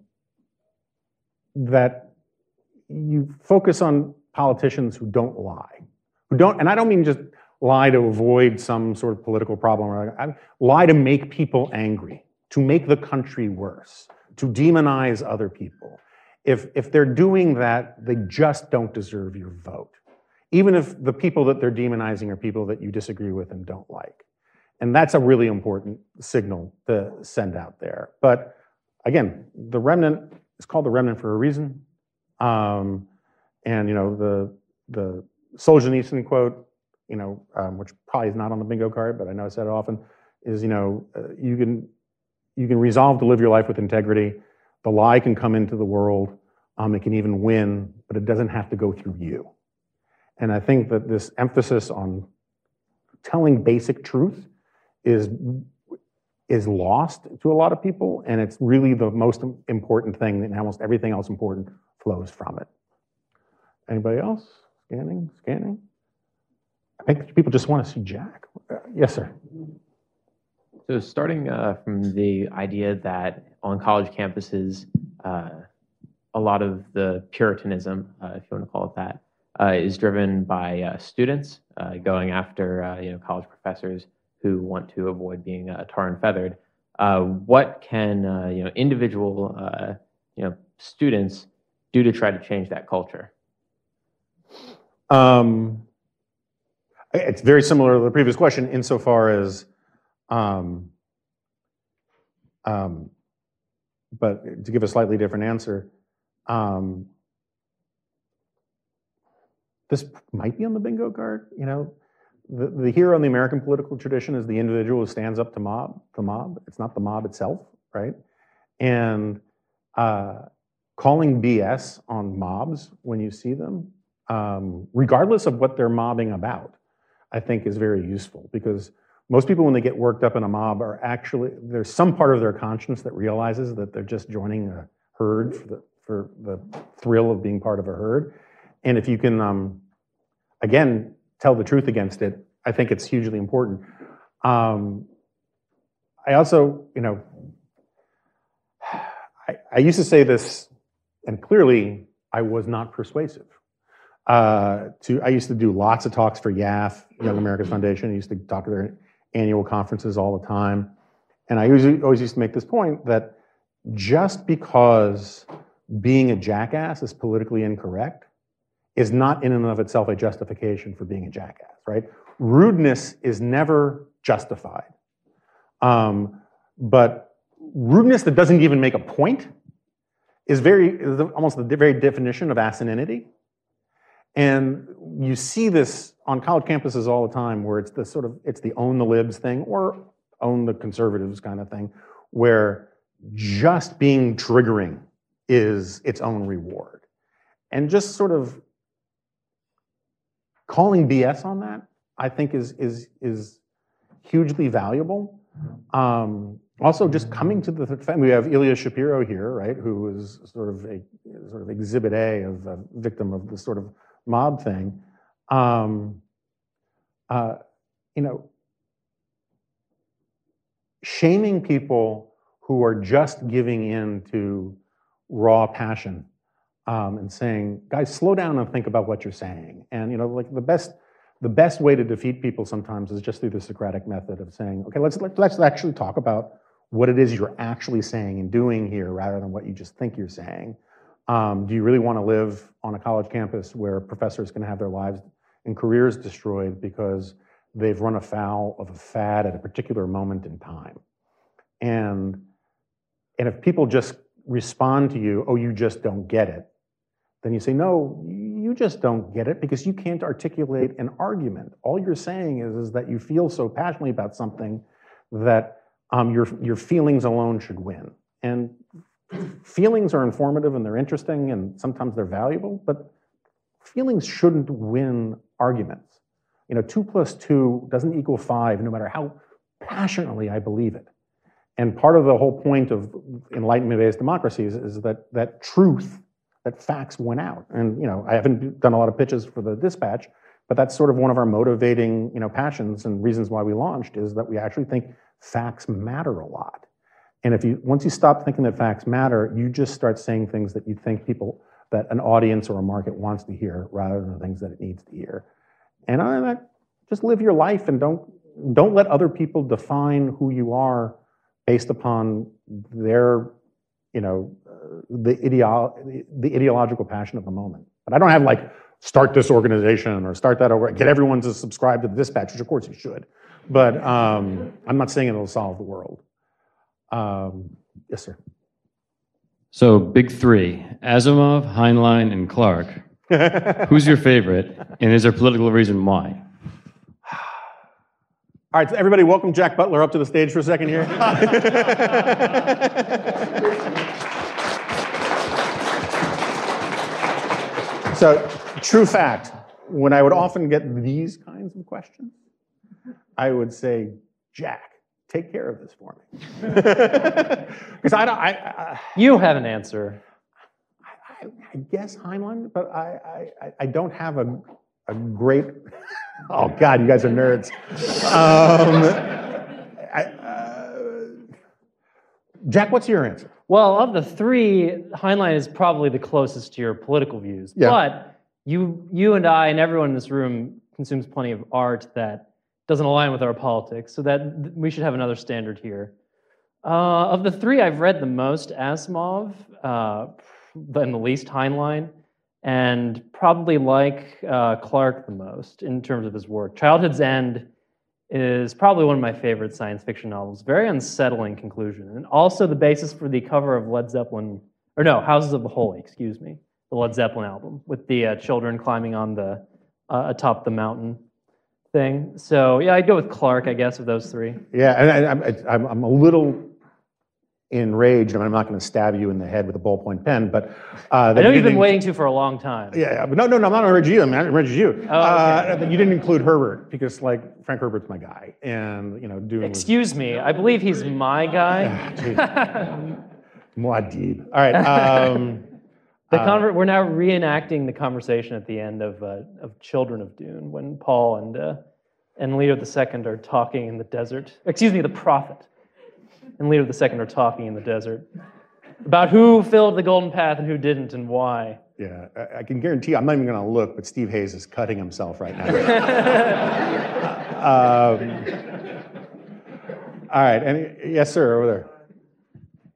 that you focus on politicians who don't lie, who don't, and I don't mean just lie to avoid some sort of political problem, or lie to make people angry, to make the country worse, to demonize other people. If, if they're doing that, they just don't deserve your vote even if the people that they're demonizing are people that you disagree with and don't like. And that's a really important signal to send out there. But again, the remnant is called the remnant for a reason. Um, and you know the the Solzhenitsyn quote, you know, um, which probably is not on the bingo card, but I know I said it often, is you know uh, you can you can resolve to live your life with integrity. The lie can come into the world. Um, it can even win, but it doesn't have to go through you. And I think that this emphasis on telling basic truth is is lost to a lot of people, and it's really the most important thing, and almost everything else important flows from it. Anybody else? Scanning, scanning. I think people just want to see Jack. Yes, sir. So, starting uh, from the idea that on college campuses, uh, a lot of the Puritanism, uh, if you want to call it that, uh, is driven by uh, students uh, going after uh, you know college professors who want to avoid being uh, tar and feathered. Uh, what can you know individual you know students do to try to change that culture? Um, it's very similar to the previous question insofar as, um, um, but to give a slightly different answer, um, this might be on the bingo card. You know, the, the hero in the American political tradition is the individual who stands up to mob, the mob. It's not the mob itself, right? And uh, calling BS on mobs when you see them, um, regardless of what they're mobbing about, I think is very useful because most people, when they get worked up in a mob, are actually there's some part of their conscience that realizes that they're just joining a herd for the for the thrill of being part of a herd. And if you can, um, again, tell the truth against it, I think it's hugely important. Um, I also, you know, I, I, used to say this, and clearly I was not persuasive. Uh, to I used to do lots of talks for YAF, Young America's Foundation. I used to talk to their annual conferences all the time, and I usually, always used to make this point that just because being a jackass is politically incorrect is not in and of itself a justification for being a jackass, right? Rudeness is never justified. Um, but rudeness that doesn't even make a point is very is almost the very definition of asininity. And you see this on college campuses all the time where it's the sort of it's the own the libs thing or own the conservatives kind of thing, where just being triggering is its own reward. And just sort of calling BS on that, I think, is is is hugely valuable. Um, also, just coming to the fact we have Ilya Shapiro here, right, who is sort of a sort of exhibit A of a victim of this sort of mob thing. Um, uh, you know, shaming people who are just giving in to raw passion um, and saying, guys, slow down and think about what you're saying. And you know, like the best, the best way to defeat people sometimes is just through the Socratic method of saying, okay, let's let's actually talk about what it is you're actually saying and doing here, rather than what you just think you're saying. Um, do you really want to live on a college campus where professors can have their lives and careers destroyed because they've run afoul of a fad at a particular moment in time? And and if people just respond to you, oh, you just don't get it, then you say, no, you just don't get it because you can't articulate an argument. All you're saying is, is that you feel so passionately about something that um, your, your feelings alone should win. And feelings are informative and they're interesting and sometimes they're valuable, but feelings shouldn't win arguments. You know, two plus two doesn't equal five, no matter how passionately I believe it. And part of the whole point of enlightenment-based democracies is that that truth, that facts went out. And you know, I haven't done a lot of pitches for the dispatch, but that's sort of one of our motivating, you know, passions and reasons why we launched is that we actually think facts matter a lot. And if you once you stop thinking that facts matter, you just start saying things that you think people that an audience or a market wants to hear rather than the things that it needs to hear. And than just live your life and don't don't let other people define who you are based upon their, you know, the, ideo- the ideological passion of the moment. But I don't have like start this organization or start that over, get everyone to subscribe to the dispatch, which of course you should. But um, I'm not saying it'll solve the world. Um, yes, sir. So big three: Asimov, Heinlein, and Clarke. Who's your favorite, and is there a political reason why? All right, so everybody, welcome Jack Butler up to the stage for a second here. so, true fact, when I would often get these kinds of questions, I would say, Jack, take care of this for me. Because I don't, I, I, You have an answer. I, I guess Heinlein, but I, I, I don't have a, a great. Oh God, you guys are nerds. Um, I, uh, Jack, what's your answer? Well, of the three, Heinlein is probably the closest to your political views. Yeah. But you, you and I, and everyone in this room consumes plenty of art that doesn't align with our politics. So that we should have another standard here. Uh, of the three, I've read the most Asimov, uh, and the least Heinlein, and probably like uh, Clarke the most in terms of his work. Childhood's End is probably one of my favorite science fiction novels. Very unsettling conclusion, and also the basis for the cover of Led Zeppelin, or no, Houses of the Holy, excuse me, the Led Zeppelin album with the uh, children climbing on the uh, atop the mountain thing. So yeah, I'd go with Clarke, I guess, of those three. Yeah, and I, I'm, I'm, I'm a little enraged, and I'm not going to stab you in the head with a ballpoint pen, but uh, I know you you've been waiting to for a long time. Yeah, but no, no, no, I'm not enraged you. I'm not enraged you. Oh, uh, you didn't include Herbert because, like, Frank Herbert's my guy, and you know, was- Excuse me, I believe he's my guy. Muad'Dib. All right. Um, The Uh, we're now reenacting the conversation at the end of uh, of Children of Dune when Paul and uh, and Leto II are talking in the desert. Excuse me, the prophet and Leto II are talking in the desert about who filled the golden path and who didn't and why. yeah, I, I can guarantee. I'm not even going to look, but Steve Hayes is cutting himself right now. um, all right. Any, yes, sir. Over there.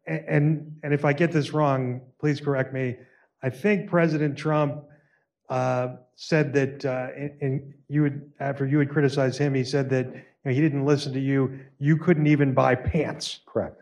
A- And, and if I get this wrong, please correct me. I think President Trump uh, said that, uh, and- and you would, after you had criticized him, he said that you know, he didn't listen to you. You couldn't even buy pants. Correct.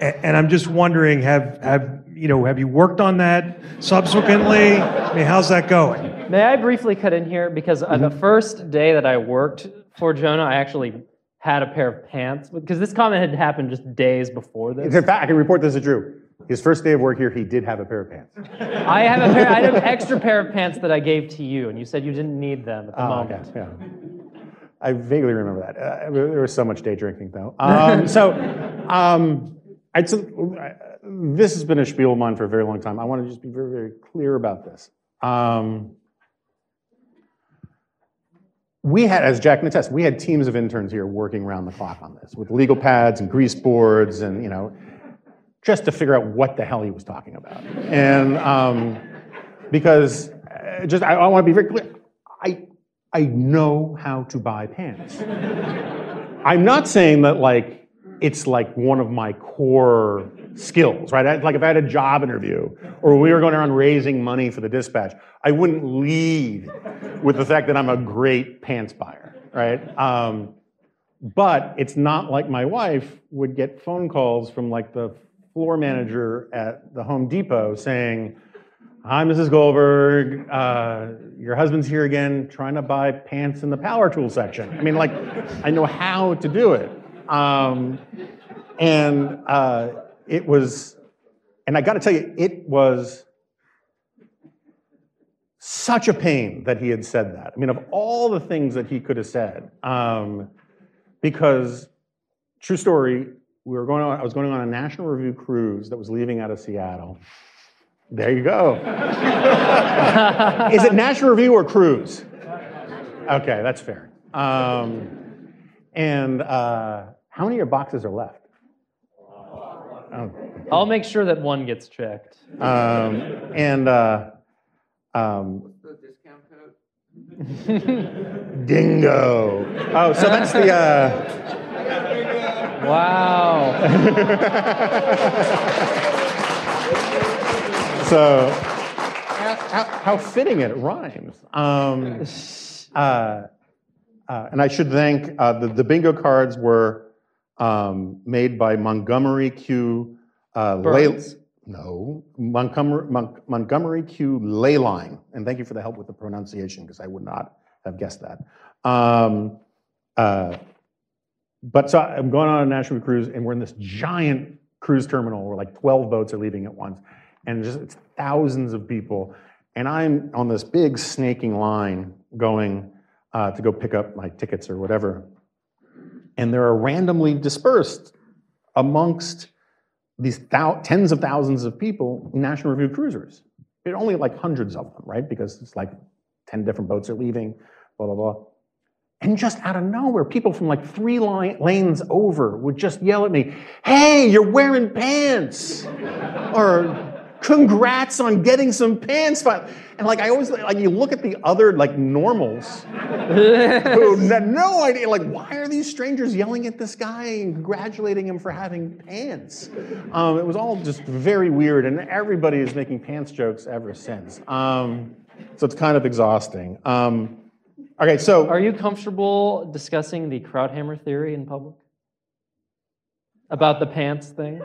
A- And I'm just wondering, have, have, you know, have you worked on that subsequently? I mean, how's that going? May I briefly cut in here because uh, the first day that I worked for Jonah, I actually had a pair of pants because this comment had happened just days before this. In fact, I can report this is true. His first day of work here, he did have a pair of pants. I have a pair. I have an extra pair of pants that I gave to you, and you said you didn't need them at the Oh, okay, moment. yeah. I vaguely remember that. Uh, there was so much day drinking, though. Um, so, um, I'd, this has been a spiel of mine for a very long time. I want to just be very, very clear about this. Um, we had, as Jack can attest, we had teams of interns here working around the clock on this with legal pads and grease boards and, you know, just to figure out what the hell he was talking about. And um, because, uh, just, I, I want to be very clear. I, I know how to buy pants. I'm not saying that like it's like one of my core skills, right? I- Like if I had a job interview or we were going around raising money for the dispatch, I wouldn't lead with the fact that I'm a great pants buyer, right? Um, but it's not like my wife would get phone calls from like the floor manager at the Home Depot saying, Hi, Mrs. Goldberg. Uh, your husband's here again, trying to buy pants in the power tool section. I mean, like, I know how to do it. Um, and uh, it was, and I got to tell you, it was such a pain that he had said that. I mean, of all the things that he could have said, um, because true story, we were going on. I was going on a National Review cruise that was leaving out of Seattle. There you go. Is it National Review or cruise? Okay, that's fair. Um, and uh, how many of your boxes are left? Oh, I'll make sure that one gets checked. um, and uh, um, dingo. Oh, so that's the. Uh, Wow. so how, how, how fitting it rhymes. Um, uh, uh, and I should thank uh, the, the bingo cards were um, made by Montgomery Q. Uh, Lay- Burns? no, Montgomery, Mon- Montgomery Q. Leyline. And thank you for the help with the pronunciation because I would not have guessed that. Um, uh, but so I'm going on a national cruise, and we're in this giant cruise terminal where like 12 boats are leaving at once, and just it's thousands of people. And I'm on this big snaking line going uh, to go pick up my tickets or whatever. And there are randomly dispersed amongst these thou- tens of thousands of people National Review cruisers. Are only like hundreds of them, right? Because it's like 10 different boats are leaving, blah, blah, blah. And just out of nowhere, people from like three lanes over would just yell at me, Hey, you're wearing pants! or congrats on getting some pants. And like, I always, like, you look at the other like normals who had no idea, like, why are these strangers yelling at this guy and congratulating him for having pants? Um, it was all just very weird, and everybody is making pants jokes ever since. Um, so it's kind of exhausting. Um, okay, so. Are you comfortable discussing the Krauthammer theory in public? About the pants thing?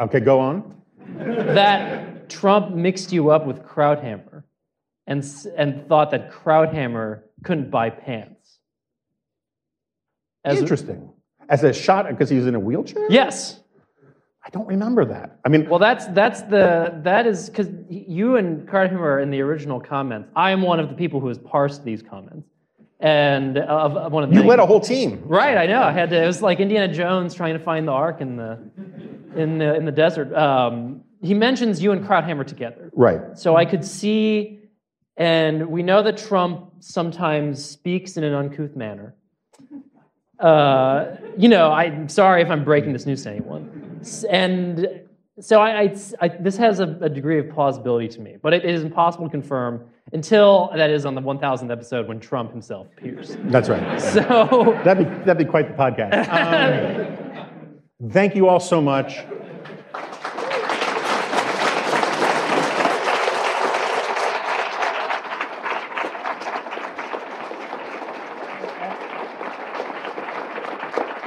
Okay, go on. that Trump mixed you up with Krauthammer and, and thought that Krauthammer couldn't buy pants. As- Interesting. As a shot, because he was in a wheelchair? Yes. I don't remember that. I mean, Well, that's that's the that is because you and Krauthammer are in the original comments. I am one of the people who has parsed these comments, and of, of one of the you things- led a whole team. Right, I know. I had to. It was like Indiana Jones trying to find the Ark in the in the in the desert. Um, he mentions you and Krauthammer together, Right. so I could see, and we know that Trump sometimes speaks in an uncouth manner. Uh, you know, I'm sorry if I'm breaking this news to anyone, and so I, I, I this has a, a degree of plausibility to me, but it is impossible to confirm until that is on the 1000th episode when Trump himself appears. That's right. So. That'd be, that'd be quite the podcast. Um, thank you all so much.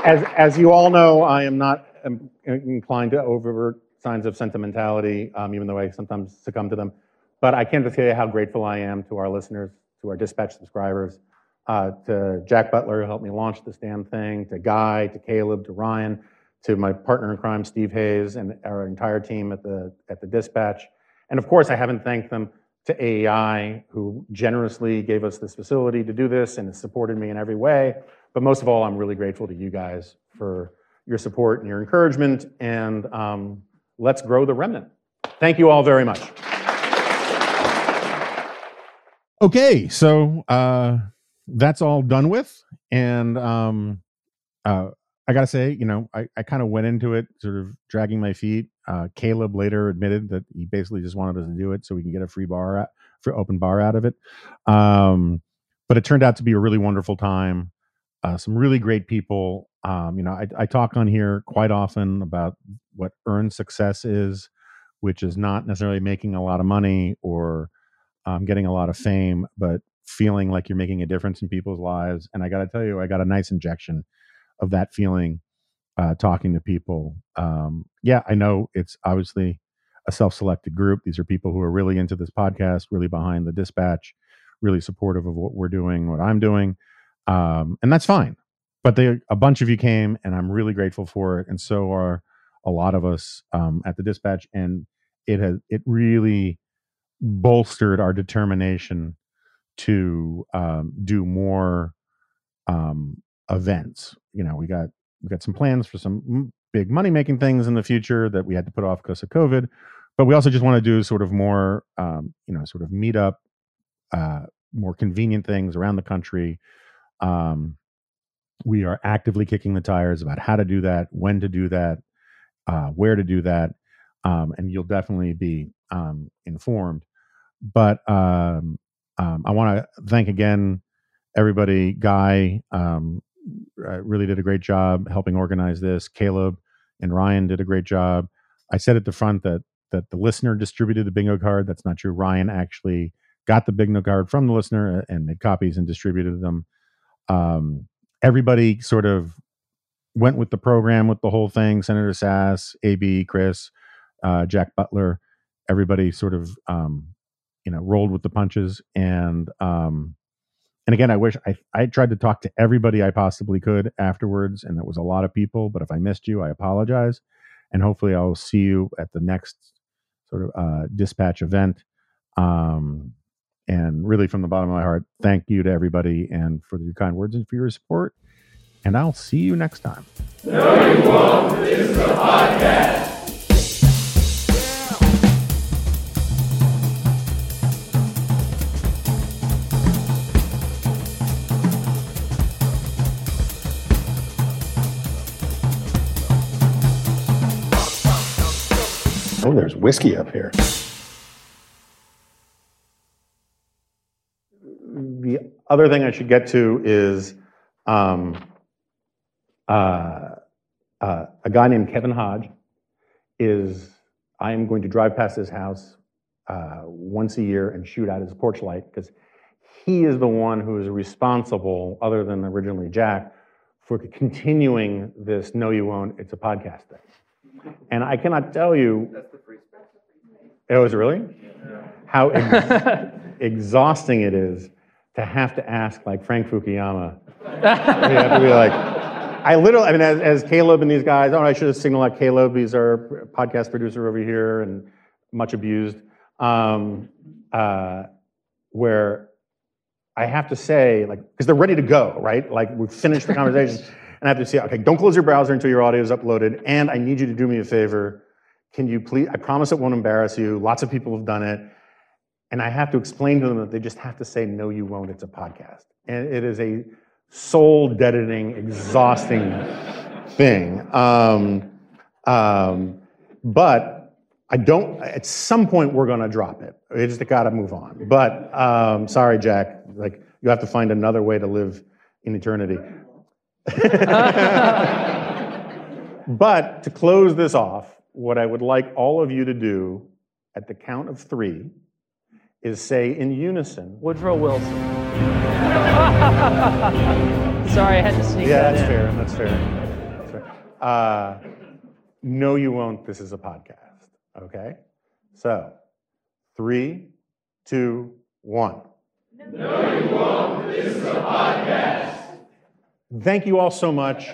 As, as you all know, I am not um, inclined to overt signs of sentimentality, um, even though I sometimes succumb to them. But I can't tell you how grateful I am to our listeners, to our dispatch subscribers, uh, to Jack Butler, who helped me launch this damn thing, to Guy, to Caleb, to Ryan, to my partner in crime, Steve Hayes, and our entire team at the, at the dispatch. And of course, I haven't thanked them to AEI, who generously gave us this facility to do this and has supported me in every way. But most of all, I'm really grateful to you guys for your support and your encouragement. And um, let's grow the remnant. Thank you all very much. Okay, so uh, that's all done with, and um, uh, I gotta say, you know, I, I kind of went into it sort of dragging my feet. Uh, Caleb later admitted that he basically just wanted us to do it so we can get a free bar, for open bar out of it. Um, but it turned out to be a really wonderful time. Uh, some really great people. Um, you know, I, I talk on here quite often about what earned success is, which is not necessarily making a lot of money or um, getting a lot of fame, but feeling like you're making a difference in people's lives. And I got to tell you, I got a nice injection of that feeling uh, talking to people. Um, yeah, I know it's obviously a self-selected group. These are people who are really into this podcast, really behind the dispatch, really supportive of what we're doing, what I'm doing, um, and that's fine. But they, a bunch of you came, and I'm really grateful for it, and so are a lot of us um, at the dispatch, and it has it really bolstered our determination to um, do more um, events. You know, we got we got some plans for some big money making things in the future that we had to put off because of COVID, but we also just want to do sort of more, um, you know, sort of meet up, uh, more convenient things around the country. Um, we are actively kicking the tires about how to do that, when to do that, uh, where to do that, um, and you'll definitely be um, informed. But um, um, I want to thank again everybody. Guy um, uh, really did a great job helping organize this. Caleb and Ryan did a great job. I said at the front that that the listener distributed the bingo card. That's not true. Ryan actually got the bingo card from the listener and made copies and distributed them. Um, everybody sort of went with the program with the whole thing. Senator Sasse, AB, Chris, uh, Jack Butler, everybody sort of um, you know rolled with the punches and um, and again, I wish I I tried to talk to everybody I possibly could afterwards, and it was a lot of people. But if I missed you, I apologize, and hopefully I'll see you at the next sort of uh, dispatch event. Um, and really, from the bottom of my heart, thank you to everybody and for your kind words and for your support. And I'll see you next time. No, you won't. This is a podcast. Oh, there's whiskey up here. The other thing I should get to is um, uh, uh, a guy named Kevin Hodge is I am going to drive past his house uh, once a year and shoot out his porch light because he is the one who is responsible, other than originally Jack, for continuing this "No, you won't." It's a podcast thing, and I cannot tell you. Oh, is it really? How ex- exhausting it is to have to ask like Frank Fukuyama. you have to be like, I literally, I mean, as, as Caleb and these guys, oh, I should have signaled out Caleb. He's our podcast producer over here and much abused. Um, uh, where I have to say, like, because they're ready to go, right? Like, we've finished the conversation. and I have to say, okay, don't close your browser until your audio is uploaded. And I need you to do me a favor. Can you please, I promise it won't embarrass you. Lots of people have done it. And I have to explain to them that they just have to say, no, you won't. It's a podcast. And it is a soul deadening, exhausting thing. Um, um, but I don't, at some point, we're going to drop it. We just got to move on. But um, sorry, Jack. Like, you have to find another way to live in eternity. but to close this off, what I would like all of you to do at the count of three is say in unison. Woodrow Wilson. Sorry, I had to sneak Yeah, that that's in. fair. That's fair. That's fair. Uh, no, you won't. This is a podcast. Okay? So, three, two, one. No, you won't. This is a podcast. Thank you all so much.